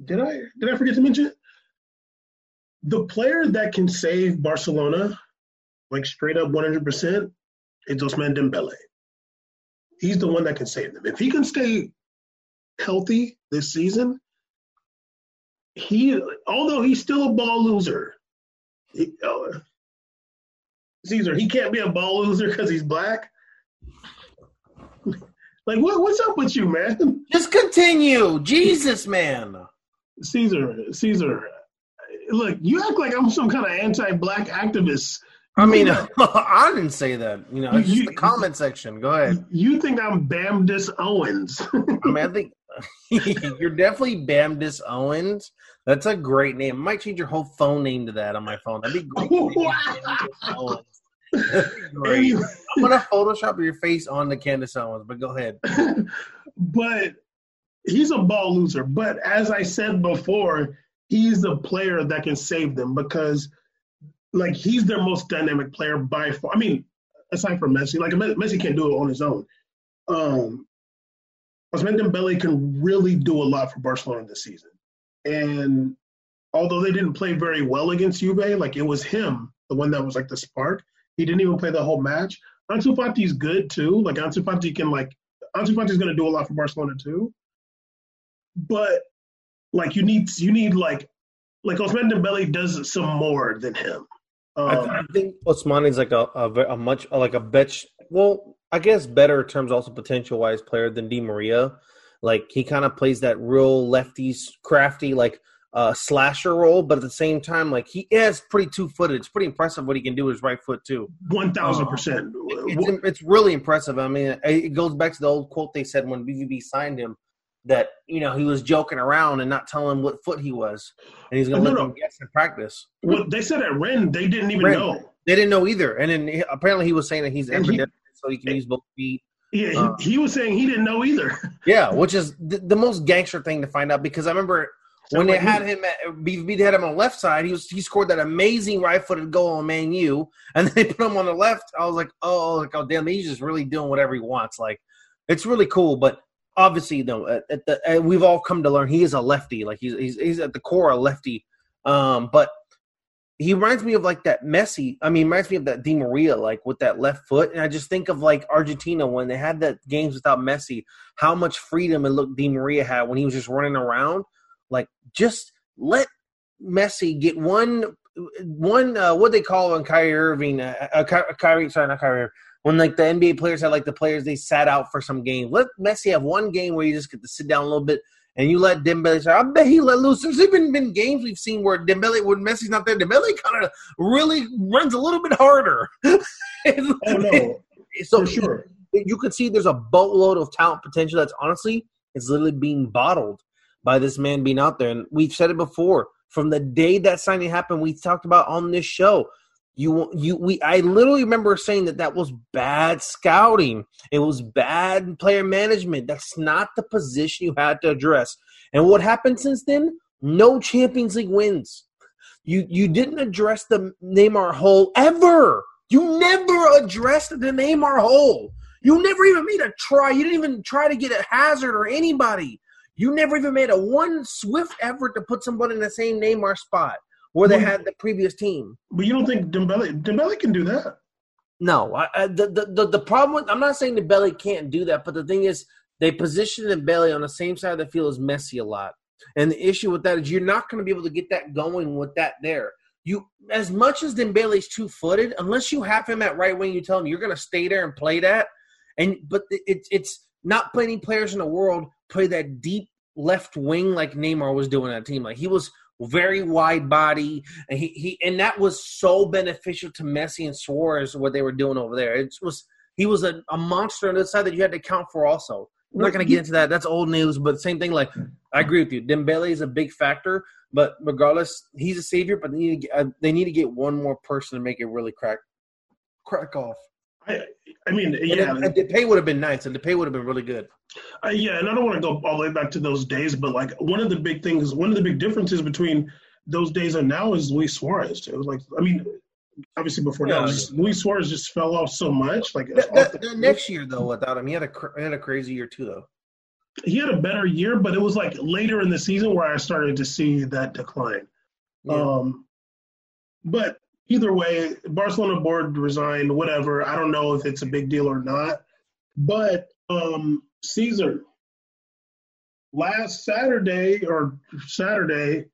did I did I forget to mention it? The player that can save Barcelona, like straight up 100%, is Ousmane Dembele. He's the one that can save them. If he can stay healthy this season, he, although he's still a ball loser, he, uh, Caesar, he can't be a ball loser because he's black. like, what, what's up with you, man? Just continue, Jesus, man. Caesar, Caesar, look, you act like I'm some kind of anti-black activist. I mean, I didn't say that. You know, it's you, just the comment section. Go ahead. You think I'm Bamdis Owens? I mean, I think You're definitely Bamdis Owens. That's a great name. I might change your whole phone name to that on my phone. That'd be great. great. I'm gonna Photoshop your face on the Candace Owens, but go ahead. but he's a ball loser. But as I said before, he's the player that can save them because, like, he's their most dynamic player by far. I mean, aside from Messi, like Messi can't do it on his own. Um, Ousmane Dembele can really do a lot for Barcelona this season. And although they didn't play very well against Juve, like it was him, the one that was like the spark. He didn't even play the whole match. Ansu Fati's good too. Like Ansu Fati can like Ansu Fati is going to do a lot for Barcelona too. But like you need you need like like Ousmane Dembele does some more than him. Um, I, think Ousmane is like a, a, a much like a bet. Well, I guess better in terms also potential wise player than Di Maria. Like he kind of plays that real lefties crafty like uh, slasher role, but at the same time, like he is pretty two footed. It's pretty impressive what he can do with his right foot too. One thousand percent. It's really impressive. I mean, it goes back to the old quote they said when BVB signed him that you know he was joking around and not telling what foot he was, and he's going to let no. them guess in practice. Well, they said at Ren they didn't even Rennes. know. They didn't know either, and then he, apparently he was saying that he's ambidextrous, so he can use both feet. Yeah, uh, he, he, was saying he didn't know either. yeah, which is the, the, most gangster thing to find out because I remember when they had him at BVB, they had him on the left side. He was he scored that amazing right-footed goal on Man U, and then they put him on the left. I was like, oh, like oh damn, he's just really doing whatever he wants. Like it's really cool, but obviously, no, at, at the, at, we've all come to learn he is a lefty. Like he's he's, he's at the core a lefty. Um, but he reminds me of like that Messi. I mean, reminds me of that Di Maria, like with that left foot. And I just think of like Argentina when they had that games without Messi, how much freedom and look Di Maria had when he was just running around. Like, just let Messi get one one uh, what they call on Kyrie Irving, uh, uh, Kyrie, sorry, not Kyrie, when like the NBA players had like the players they sat out for some game. Let Messi have one game where you just get to sit down a little bit and you let Dembele. Say, I bet he let loose. There's even been games we've seen where Dembele, when Messi's not there, Dembele kind of really runs a little bit harder. oh no, so for sure. You can see there's a boatload of talent potential that's honestly is literally being bottled by this man being out there. And we've said it before. From the day that signing happened, we talked about on this show you you we I literally remember saying that that was bad scouting. It was bad player management. That's not the position you had to address. And what happened since then? No Champions League wins. You you didn't address the Neymar hole ever. You never addressed the Neymar hole. You never even made a try. You didn't even try to get a Hazard or anybody. You never even made a one swift effort to put somebody in the same Neymar spot where they had the previous team. But you don't think Dembele Dembele can do that? No, I, I, the, the, the the problem with I'm not saying Dembele can't do that, but the thing is they position Dembele on the same side of the field as Messi a lot, and the issue with that is you're not going to be able to get that going with that there. You as much as Dembele's two footed, unless you have him at right wing, you tell him you're going to stay there and play that, and but it's it's not plenty players in the world play that deep left wing like Neymar was doing on that team. Like he was very wide body, and he, he and that was so beneficial to Messi and Suarez what they were doing over there. It was he was a, a monster on the side that you had to account for. Also, I'm not going to get into that. That's old news, but same thing. Like I agree with you. Dembele is a big factor, but regardless, he's a savior. But they need to get, uh, they need to get one more person to make it really crack crack off. I, I mean, yeah, Depay would have been nice, and Depay would have been really good. Uh, yeah, and I don't want to go all the way back to those days, but like one of the big things, one of the big differences between those days and now is Luis Suarez. It was like, I mean, obviously before yeah, that, Luis Suarez just fell off so much. Like the, the, next year though, without him, he had a he had a crazy year too though. He had a better year, but it was like later in the season where I started to see that decline. Yeah. Um, but either way, Barcelona board resigned. Whatever. I don't know if it's a big deal or not, but um, Caesar last Saturday or Saturday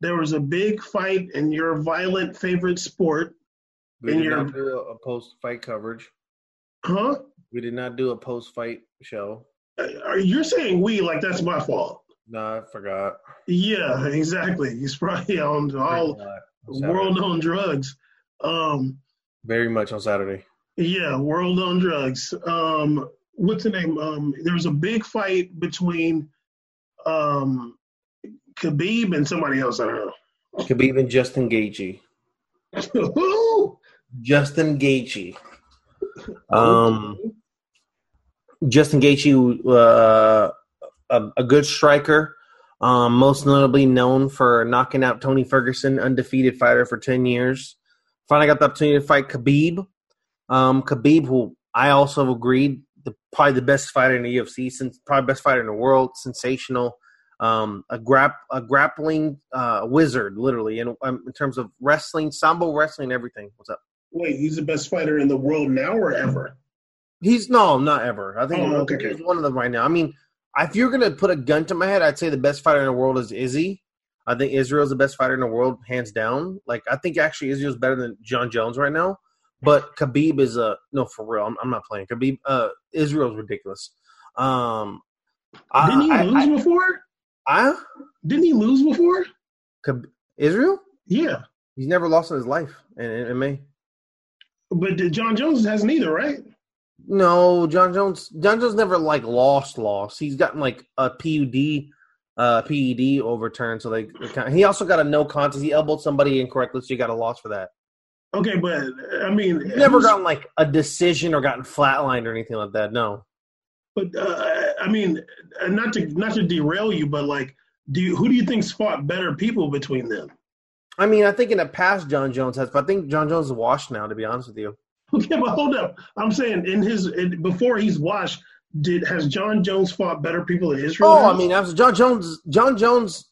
there was a big fight in your violent favorite sport. We did your, not do a post fight coverage. Huh? We did not do a post fight show. Uh, you're saying we like that's my fault. No, I forgot. Yeah, exactly. He's probably on all world known drugs. Um, Very much on Saturday. Yeah, world known drugs. Um, what's the name? Um, there was a big fight between um, Khabib and somebody else. I don't know. Khabib and Justin Gaethje. Who? Justin Gaethje. Um, Justin Gaethje, uh, a, a, good striker, um, most notably known for knocking out Tony Ferguson, undefeated fighter for ten years. Finally got the opportunity to fight Khabib. Um, Khabib, who I also agreed, the, probably the best fighter in the UFC, since probably best fighter in the world, sensational um, a grap a grappling uh, wizard, literally, in, um, in terms of wrestling, sambo wrestling, everything. What's up? Wait, he's the best fighter in the world now or ever? He's no, not ever. I think Oh, okay, he's one of them right now. I mean, if you're gonna put a gun to my head, I'd say the best fighter in the world is Izzy. I think Israel's the best fighter in the world, hands down. Like I think actually Israel's better than Jon Jones right now. But Khabib is a no for real. I'm, I'm not playing Khabib. Uh, Israel's ridiculous. Um, I- Didn't he I, lose I, before? I, Didn't he lose before? Khab- Israel? Yeah, He's never lost in his life in in MMA. but Jon Jones hasn't either, right? No, Jon Jones. Jon Jones never like lost, lost. He's gotten like a PUD, uh, PED overturned. So they, he also got a no contest. He elbowed somebody incorrectly, so he got a loss for that. Okay, but I mean, He's never gotten like a decision or gotten flatlined or anything like that. No. But uh, I mean, not to not to derail you, but like, do you, who do you think's fought better people between them? I mean, I think in the past Jon Jones has, but I think Jon Jones is washed now. To be honest with you, Okay, but hold up. I'm saying in his in, before he's washed, did has Jon Jones fought better people in Israel? Oh, has? I mean, after Jon Jones, Jon Jones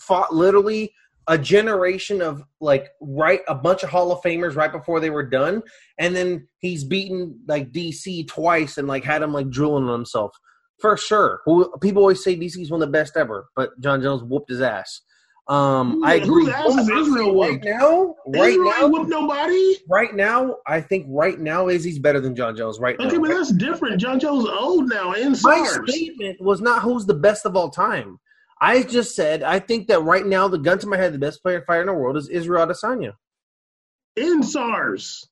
fought literally a generation of like right a bunch of Hall of Famers right before they were done, and then he's beaten like DC twice and like had him like drooling on himself for sure. People always say DC's one of the best ever, but Jon Jones whooped his ass. Um, I Whose agree. ass is Israel right now, right Israel now, ain't whooped nobody. right now, I think right now Izzy's better than Jon Jones. Right Okay, now, but that's different. Jon Jones old now and my SARS. statement was not who's the best of all time. I just said I think that right now, the gun to my head, the best player fighter in the world is Israel Adesanya. In SARS.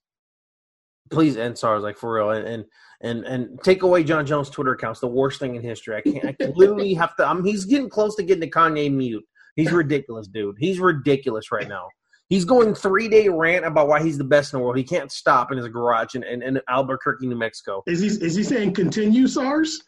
Please end SARS, like for real, and and and, and take away Jon Jones' Twitter accounts. The worst thing in history. I can't. I can literally have to. I'm. He's getting close to getting the Kanye mute. He's ridiculous, dude. He's ridiculous right now. He's going three day rant about why he's the best in the world. He can't stop in his garage in, in, in Albuquerque, New Mexico. Is he is he saying continue SARS?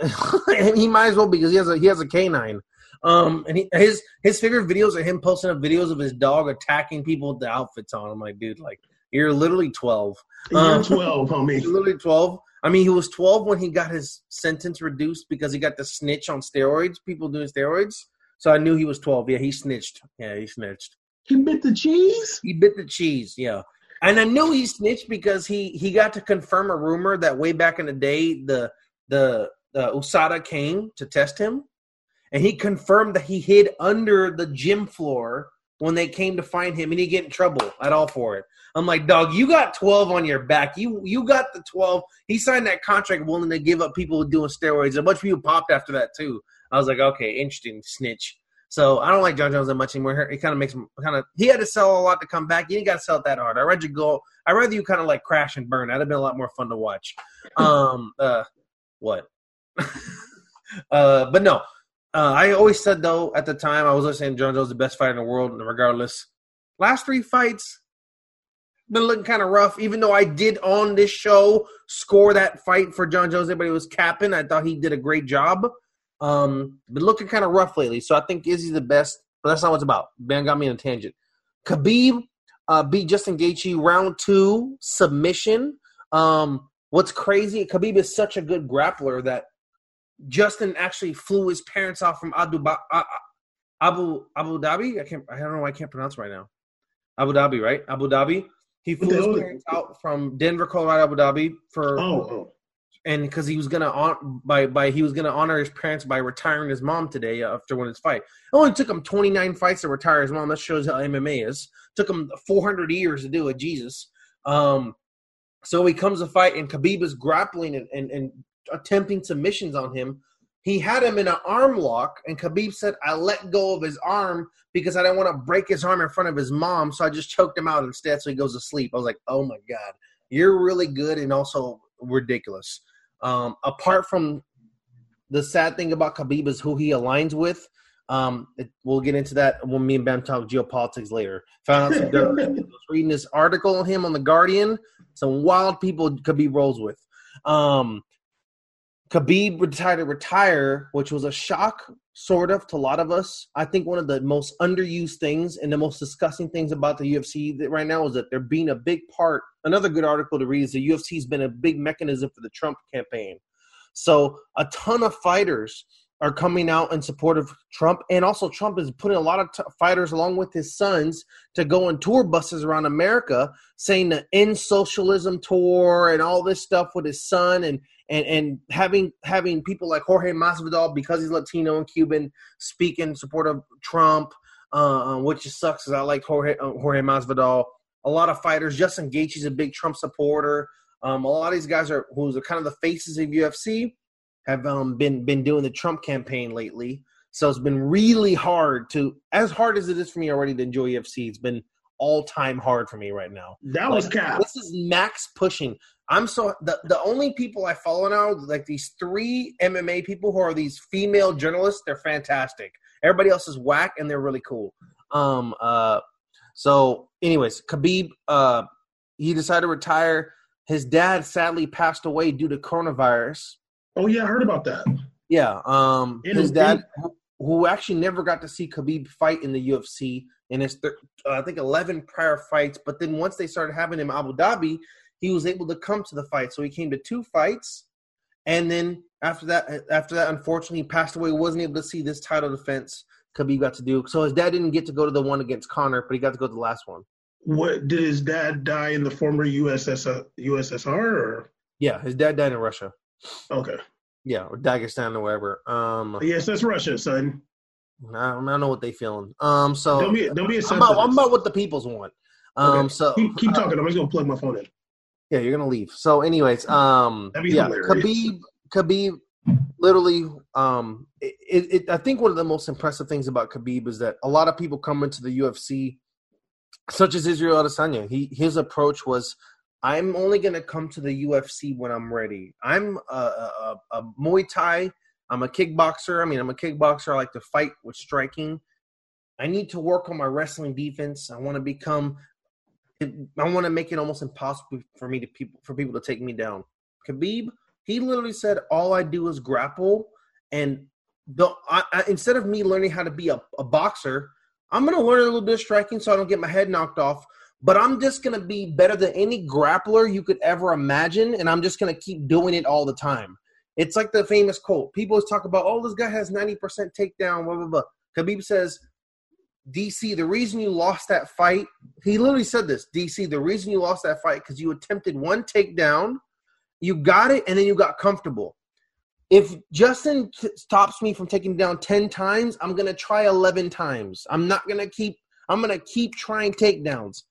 and he might as well because he has a he has a canine. Um, and he, his his favorite videos are him posting up videos of his dog attacking people with the outfits on. I'm like, dude, like you're literally twelve. You're Um, 12, homie. You're literally twelve. I mean, he was twelve when he got his sentence reduced because he got the snitch on steroids. People doing steroids. So I knew he was twelve. Yeah, he snitched. Yeah, he snitched. He bit the cheese. He bit the cheese. Yeah. And I knew he snitched because he he got to confirm a rumor that way back in the day the the the USADA came to test him, and he confirmed that he hid under the gym floor when they came to find him, and he get in trouble at all for it. I'm like, dog, you got 12 on your back. You you got the 12. He signed that contract willing to give up people doing steroids. A bunch of people popped after that too. I was like, okay, interesting, snitch. So I don't like Jon Jones that much anymore. It kind of makes him kind of. He had to sell a lot to come back. You didn't got to sell it that hard. I read you go. I rather you kind of like crash and burn. That'd have been a lot more fun to watch. Um, uh, what? uh, but no. Uh, I always said though at the time I was always saying Jon Jones the best fighter in the world. And regardless, last three fights been looking kind of rough. Even though I did on this show score that fight for Jon Jones, everybody was capping. I thought he did a great job. Um, been looking kind of rough lately, so I think Izzy's the best. But that's not what it's about. Ben got me on a tangent. Khabib uh, beat Justin Gaethje round two submission. Um, what's crazy? Khabib is such a good grappler that Justin actually flew his parents off from Abu uh, Abu Abu Dhabi. I can't. I don't know. why I can't pronounce right now. Abu Dhabi, right? Abu Dhabi. He flew his parents out from Denver, Colorado, Abu Dhabi for Oh, oh. And because he was gonna on by by he was gonna honor his parents by retiring his mom today after winning his fight. It only took him 29 fights to retire his mom. That shows how MMA is. Took him 400 years to do it. Jesus. Um, so he comes to fight, and Khabib is grappling and, and, and attempting submissions on him. He had him in an arm lock, and Khabib said, "I let go of his arm because I didn't want to break his arm in front of his mom, so I just choked him out instead, so he goes to sleep." I was like, "Oh my god, you're really good and also ridiculous." Um, apart from the sad thing about Khabib is who he aligns with. Um, it, we'll get into that when me and Bam talk geopolitics later. Found out some dirt. I was reading this article on him on the Guardian. Some wild people Khabib rolls with. Um, Khabib decided to retire, which was a shock, sort of, to a lot of us. I think one of the most underused things and the most disgusting things about the UFC right now is that they're being a big part. Another good article to read is the UFC's been a big mechanism for the Trump campaign. So a ton of fighters are coming out in support of Trump, and also Trump is putting a lot of t- fighters along with his sons to go on tour buses around America, saying the "End Socialism" tour and all this stuff with his son, and and and having having people like Jorge Masvidal because he's Latino and Cuban speak in support of Trump, uh, which sucks because I like Jorge uh, Jorge Masvidal. A lot of fighters. Justin Gaethje's a big Trump supporter. Um, a lot of these guys are who's are kind of the faces of UFC have um, been been doing the Trump campaign lately. So it's been really hard to, as hard as it is for me already to enjoy UFC. It's been all time hard for me right now. That was cap. This is max pushing. I'm so the the only people I follow now, like these three MMA people who are these female journalists, they're fantastic. Everybody else is whack and they're really cool. Um uh so anyways, Khabib uh he decided to retire. His dad sadly passed away due to coronavirus. Oh yeah, I heard about that. Yeah, um, his dad, who actually never got to see Khabib fight in the UFC in his, th- uh, I think, eleven prior fights. But then once they started having him Abu Dhabi, he was able to come to the fight. So he came to two fights, and then after that, after that, unfortunately, he passed away. wasn't able to see this title defense Khabib got to do. So his dad didn't get to go to the one against Conor, but he got to go to the last one. What did his dad die in the former USSR? USSR or? Yeah, his dad died in Russia. Okay. Yeah, or Dagestan or wherever. Um, yes, that's Russia, son. I don't, I don't know what they feeling. Um, so don't be don't be a I'm about, I'm about what the people's want. Um, okay. so keep, keep talking. Uh, I'm just gonna plug my phone in. Yeah, you're gonna leave. So, anyways, um, yeah, hilarious. Khabib, Khabib, literally, um, it, it, I think one of the most impressive things about Khabib is that a lot of people come into the UFC, such as Israel Adesanya. He his approach was I'm only going to come to the UFC when I'm ready. I'm a, a, a, Muay Thai. I'm a kickboxer. I mean, I'm a kickboxer. I like to fight with striking. I need to work on my wrestling defense. I want to become. I want to make it almost impossible for me to people for people to take me down. Khabib, he literally said, "All I do is grapple," and the I, I, instead of me learning how to be a, a boxer, I'm going to learn a little bit of striking so I don't get my head knocked off but I'm just going to be better than any grappler you could ever imagine, and I'm just going to keep doing it all the time. It's like the famous quote. People talk about, oh, this guy has 90% takedown, blah, blah, blah. Khabib says, DC, the reason you lost that fight, he literally said this DC, the reason you lost that fight because you attempted one takedown, you got it, and then you got comfortable. If Justin t- stops me from taking down 10 times, I'm going to try 11 times. I'm not going to keep, I'm going to keep trying takedowns.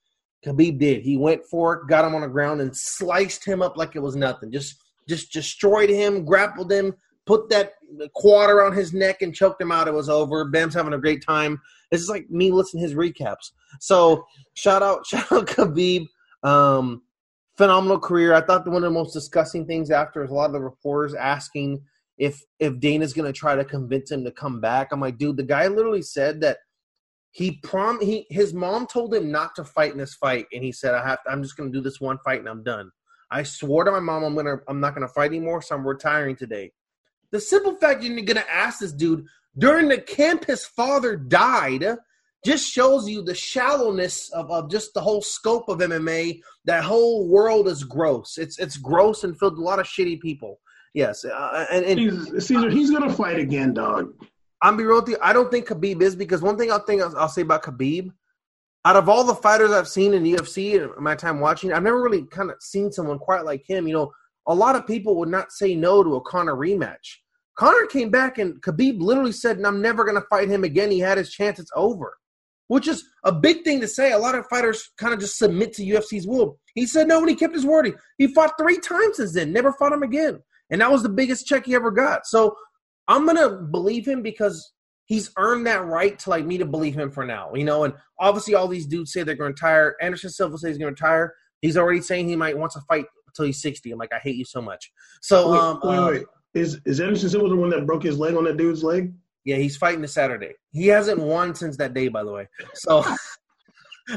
Khabib did. He went for it, got him on the ground, and sliced him up like it was nothing. Just just destroyed him, grappled him, put that quad around his neck, and choked him out. It was over. Bam's having a great time. This is like me listening to his recaps. So shout out, shout out Khabib. Um, phenomenal career. I thought one of the most disgusting things after is a lot of the reporters asking if if Dana's going to try to convince him to come back. I'm like, dude, the guy literally said that he prom he his mom told him not to fight in this fight, and he said, "I have. To, I'm just going to do this one fight, and I'm done." I swore to my mom, "I'm gonna. I'm not going to fight anymore, so I'm retiring today." The simple fact you're going to ask this dude during the camp his father died just shows you the shallowness of, of just the whole scope of MMA. That whole world is gross. It's it's gross and filled with a lot of shitty people. Yes, uh, and, and Caesar, he's gonna fight again, dog. I'm be real with you. I don't think Khabib is because one thing I'll think I'll, I'll say about Khabib, out of all the fighters I've seen in UFC in my time watching, I've never really kind of seen someone quite like him. You know, a lot of people would not say no to a Conor rematch. Conor came back and Khabib literally said, "I'm never going to fight him again." He had his chance; it's over, which is a big thing to say. A lot of fighters kind of just submit to UFC's will. He said no, and he kept his word. He fought three times since then, never fought him again, and that was the biggest check he ever got. So I'm gonna believe him because he's earned that right to like me to believe him for now, you know. And obviously, all these dudes say they're going to retire. Anderson Silva says he's going to retire. He's already saying he might want to fight until he's 60. I'm like, I hate you so much. So, wait, um, wait, uh, wait. Is is Anderson Silva the one that broke his leg on that dude's leg? Yeah, he's fighting this Saturday. He hasn't won since that day, by the way. So.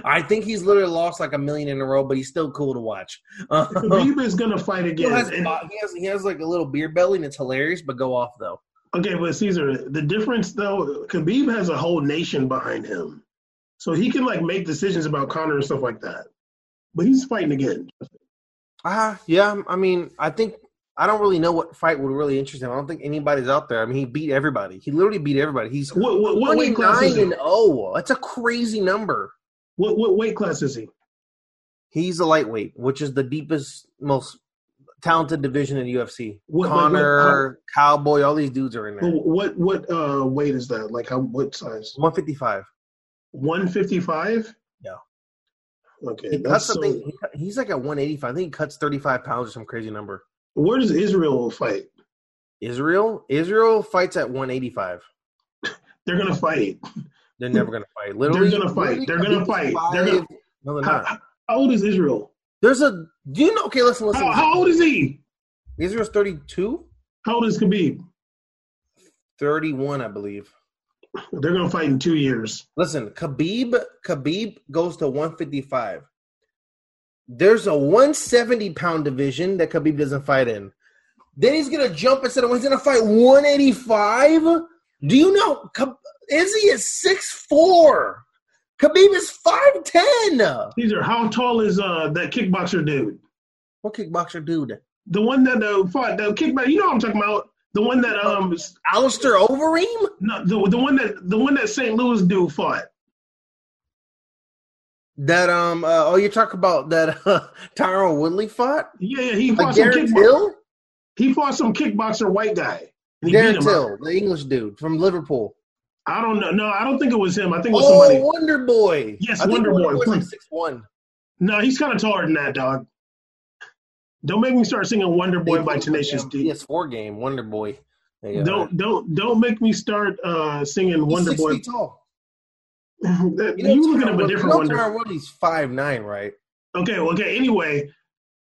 I think he's literally lost like a million in a row, but he's still cool to watch. Is gonna fight again. He has, he has, he has like a little beer belly, and it's hilarious. But go off though. Okay, but Caesar, the difference though, Khabib has a whole nation behind him, so he can like make decisions about Conor and stuff like that. But he's fighting again. Ah, uh, yeah. I mean, I think I don't really know what fight would really interest him. I don't think anybody's out there. I mean, he beat everybody. He literally beat everybody. He's what, what, what weight class is he? and oh, that's a crazy number. What what weight class is he? He's a lightweight, which is the deepest, most talented division in UFC. What, Conor, what, Cowboy, all these dudes are in there. What what uh weight is that? Like how what size? One fifty five. One fifty five. Yeah. Okay. He cuts so... something. He, he's like at one eighty five. I think he cuts thirty five pounds or some crazy number. Where does Israel fight? Israel. Israel fights at one eighty five. They're gonna fight. They're never gonna fight. Literally, they're gonna fight. They're gonna fight. They're gonna. No, they're not. How, how old is Israel? There's a. Do you know? Okay, listen, listen. How, how old is he? Israel's 32. How old is Khabib? 31, I believe. They're gonna fight in two years. Listen, Khabib. Khabib goes to 155. There's a 170 pound division that Khabib doesn't fight in. Then he's gonna jump instead of he's gonna fight 185. Do you know Izzy is six four? Khabib is five ten. These are how tall is uh that kickboxer dude? What kickboxer dude? The one that uh, fought the kickboxer. You know what I'm talking about? The one that um Alistair Overeem? No, the the one that the one that St. Louis dude fought. That um uh, oh you talk about that uh, Tyron Woodley fought? Yeah, yeah, he fought some kickboxer. He fought some kickboxer white guy. Darren Till, the English dude from Liverpool. I don't know. No, I don't think it was him. I think it was oh, somebody. Wonder Boy. Yes, I Wonder Boy. Like six one. No, he's kind of taller than that, dog. Don't make me start singing Wonder Boy by Tenacious D. PS4 game, Wonder Boy. Don't don't don't make me start uh, singing he's Wonder Boy. tall. that, you, know, you looking at a different Wonder. Tyron He's five nine, right? Okay. Okay. Anyway.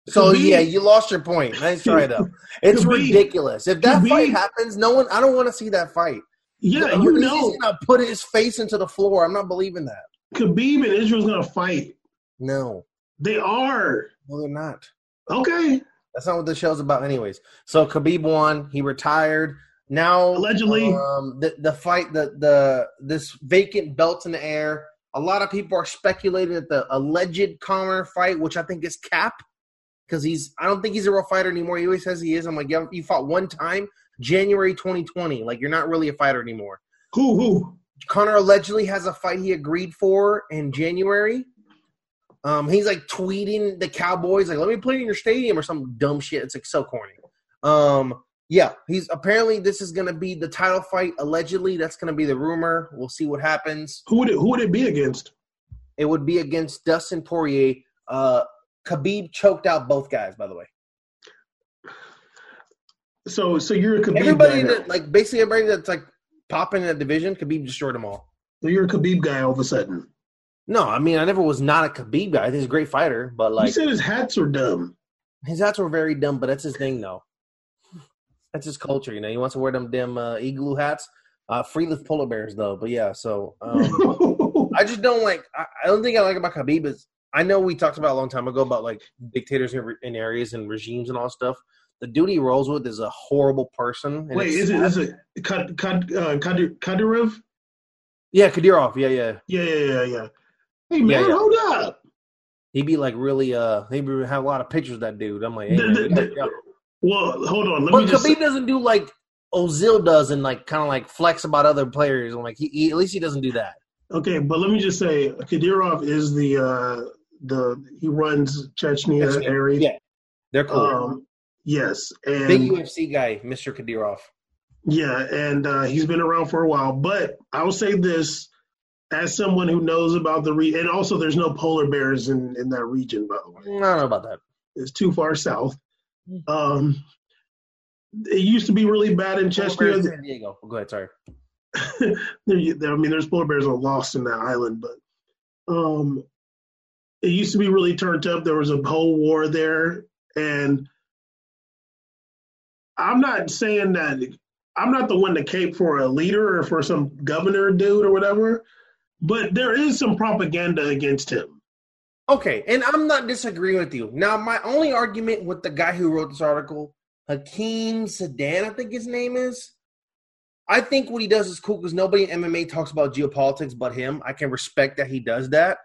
So yeah, you lost your point. Nice try though. It's ridiculous. If that fight happens, no one. I don't want to see that fight. Yeah, you know, he's gonna put his face into the floor. I'm not believing that. Khabib and Israel's gonna fight. No, they are. No, they're not. Okay, that's not what the show's about, anyways. So Khabib won. He retired. Now, allegedly, um, the the fight, the the this vacant belt in the air. A lot of people are speculating that the alleged Conor fight, which I think is cap, because he's I don't think he's a real fighter anymore. He always says he is. I'm like, yeah, you fought one time. January 2020. Like you're not really a fighter anymore. Who who? Conor allegedly has a fight he agreed for in January. Um, he's like tweeting the Cowboys like, "Let me play in your stadium" or some dumb shit. It's like so corny. Um, yeah, he's apparently this is gonna be the title fight. Allegedly, that's gonna be the rumor. We'll see what happens. Who would it? Who would it be against? It would be against Dustin Poirier. Uh, Khabib choked out both guys, by the way. So so you're a Khabib everybody that like basically everybody that's like popping in that division, Khabib destroyed them all. So you're a Khabib guy all of a sudden. No, I mean I never was not a Khabib guy. He's a great fighter, but like you said, his hats were dumb. His hats were very dumb, but that's his thing though. That's his culture, you know. He wants to wear them damn uh, igloo hats. Uh, free with polar bears though, but yeah. So um, I just don't like. I, I, don't think I like about Khabib is. I know we talked about a long time ago about like dictators in, in areas and regimes and all stuff the dude he rolls with is a horrible person. Wait, is it is it Kad, Kad, uh, Kadyrov? Yeah, Kadyrov. Yeah, yeah, yeah, yeah, yeah. yeah. Hey man, yeah, yeah. hold up. He'd be like really uh he would have a lot of pictures of that dude. I'm like, hey, the, man, the, the, well, hold on. Let but me just Khabib doesn't do like Ozil does and like kind of like flex about other players. I'm like, he, he, at least he doesn't do that. Okay, but let me just say, Kadyrov is the uh the he runs Chechnya area. Yeah, they're cool. Um, Yes, and big UFC guy, Mr. Kadyrov. Yeah, and uh, he's been around for a while. But I will say this, as someone who knows about the region, and also there's no polar bears in in that region, by the way. I don't know about that. It's too far south. Um, it used to be really bad in Chechnya. San Diego. Go ahead. Sorry. there, I mean, there's polar bears are lost in that island, but um, it used to be really turned up. There was a whole war there, and I'm not saying that I'm not the one to cape for a leader or for some governor dude or whatever, but there is some propaganda against him. Okay, and I'm not disagreeing with you. Now, my only argument with the guy who wrote this article, Karim Zidan, I think his name is. I think what he does is cool because nobody in MMA talks about geopolitics but him. I can respect that he does that.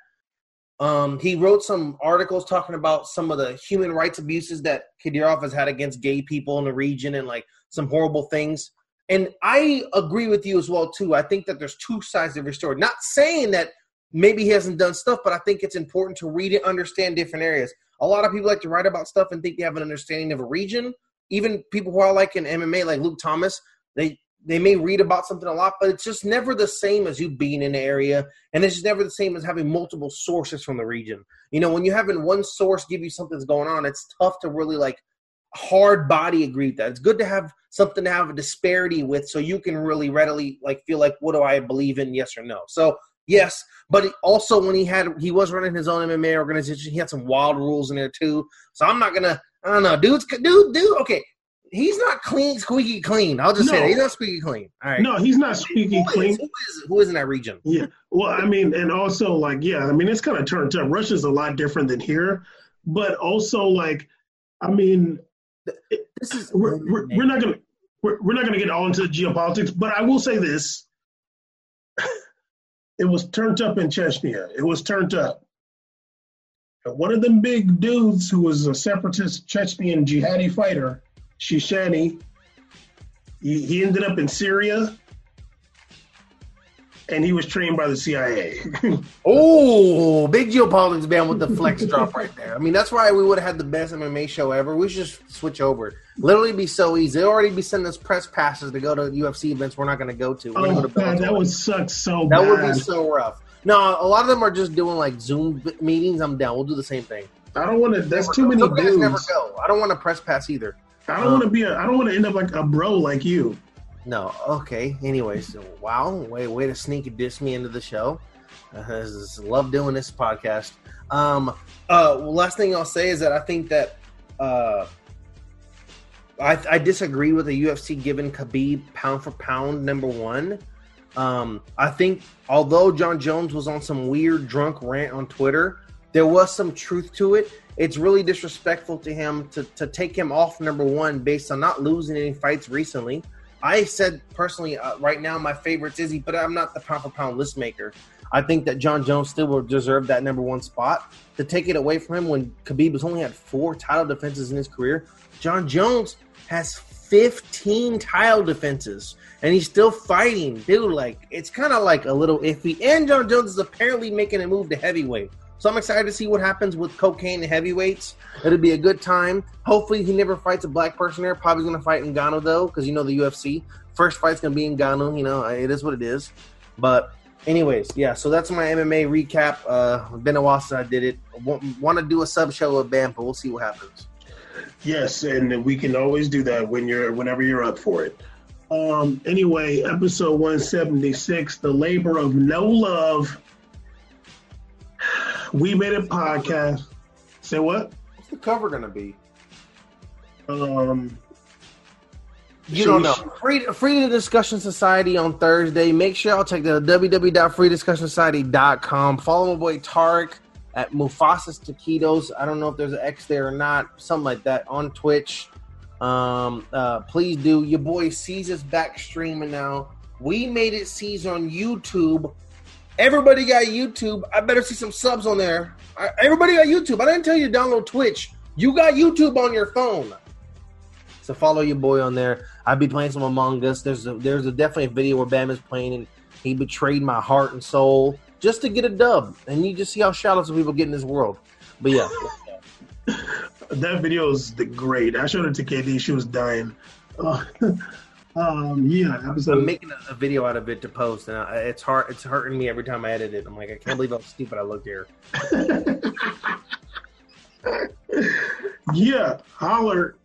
Um, he wrote some articles talking about some of the human rights abuses that Kadyrov has had against gay people in the region and like some horrible things. And I agree with you as well too. I think that there's two sides to every story. Not saying that maybe he hasn't done stuff, but I think it's important to read and understand different areas. A lot of people like to write about stuff and think they have an understanding of a region. Even people who are like in MMA, like Luke Thomas, they they may read about something a lot, but it's just never the same as you being in the area, and it's just never the same as having multiple sources from the region. You know, when you're having one source give you something's going on, it's tough to really like hard body agree with that. It's good to have something to have a disparity with, so you can really readily like feel like, what do I believe in, yes or no. So yes, but also when he had he was running his own MMA organization, he had some wild rules in there too. So I'm not gonna, I don't know, dude's dude, dude. Okay, he's not clean, squeaky clean. I'll just no. say that. he's not squeaky clean. All right. No, he's not squeaky who clean. Is, who is who is in that region? Yeah. Well, I mean, and also like, yeah, I mean, it's kind of turned up. Russia's a lot different than here, but also like, I mean, this is we're, we're, we're not gonna we're, we're not gonna get all into geopolitics, but I will say this: it was turned up in Chechnya. It was turned up. And one of them big dudes who was a separatist Chechnyan jihadi fighter Shishani. He, he ended up in Syria and he was trained by the CIA. oh, big geopolitics man with the flex drop right there. I mean, that's why we would have had the best MMA show ever. We should just switch over. Literally be so easy. They already be sending us press passes to go to UFC events we're not going to go to. We're oh, go to God, that would suck so that bad. would be so rough. No, a lot of them are just doing like Zoom meetings. I'm down. We'll do the same thing. I don't want to. That's never too go. many dudes. Never go. I don't want to press pass either. I don't um, want to be a. I don't want to end up like a bro like you. No. Okay. Anyways, so, wow. Way way to sneak and diss me into the show. Uh, love doing this podcast. Um. Uh. Last thing I'll say is that I think that. Uh. I, I disagree with the UFC giving Khabib pound for pound number one. Um, I think although Jon Jones was on some weird drunk rant on Twitter, there was some truth to it it's really disrespectful to him to, to take him off number one based on not losing any fights recently. I said personally, uh, right now my favorite's Izzy, but I'm not the pound for pound list maker. I think that Jon Jones still will deserve that number one spot. To take it away from him when Khabib has only had four title defenses in his career, Jon Jones has 15 title defenses and he's still fighting. Dude, like, it's kind of like a little iffy. And Jon Jones is apparently making a move to heavyweight. So I'm excited to see what happens with cocaine and heavyweights. It'll be a good time. Hopefully, he never fights a black person there. Probably going to fight in Ghana, though, because you know the UFC first fight's going to be in Ghana. You know, it is what it is. But anyways, yeah. So that's my MMA recap. Uh, been a while since I did it. Want to do a sub show with Bam, but we'll see what happens. Yes, and we can always do that when you're whenever you're up for it. Um. Anyway, episode 176, the labor of no love we made a podcast. Say what? What's the cover gonna be? Um, you don't know. Free, Freedom Discussion Society on Thursday. Make sure y'all check the www.freediscussionsociety.com. Follow my boy Tarek at Mufasa's Taquitos. I don't know if there's an X there or not, something like that on Twitch. Um, uh, please do. Your boy sees us back streaming now. We made it sees on YouTube Everybody got YouTube. I better see some subs on there. I, everybody got YouTube. I didn't tell you to download Twitch. You got YouTube on your phone. So follow your boy on there. I'd be playing some Among Us. There's a, there's a definitely a video where Bam is playing and he betrayed my heart and soul just to get a dub. And you just see how shoutouts of people get in this world. But yeah. that video is great. I showed it to KD. She was dying. Uh, Um, yeah, episode. I'm making a, video out of it to post, and I, it's hard. It's hurting me every time I edit it. I'm like, I can't believe how stupid I look here. yeah, holler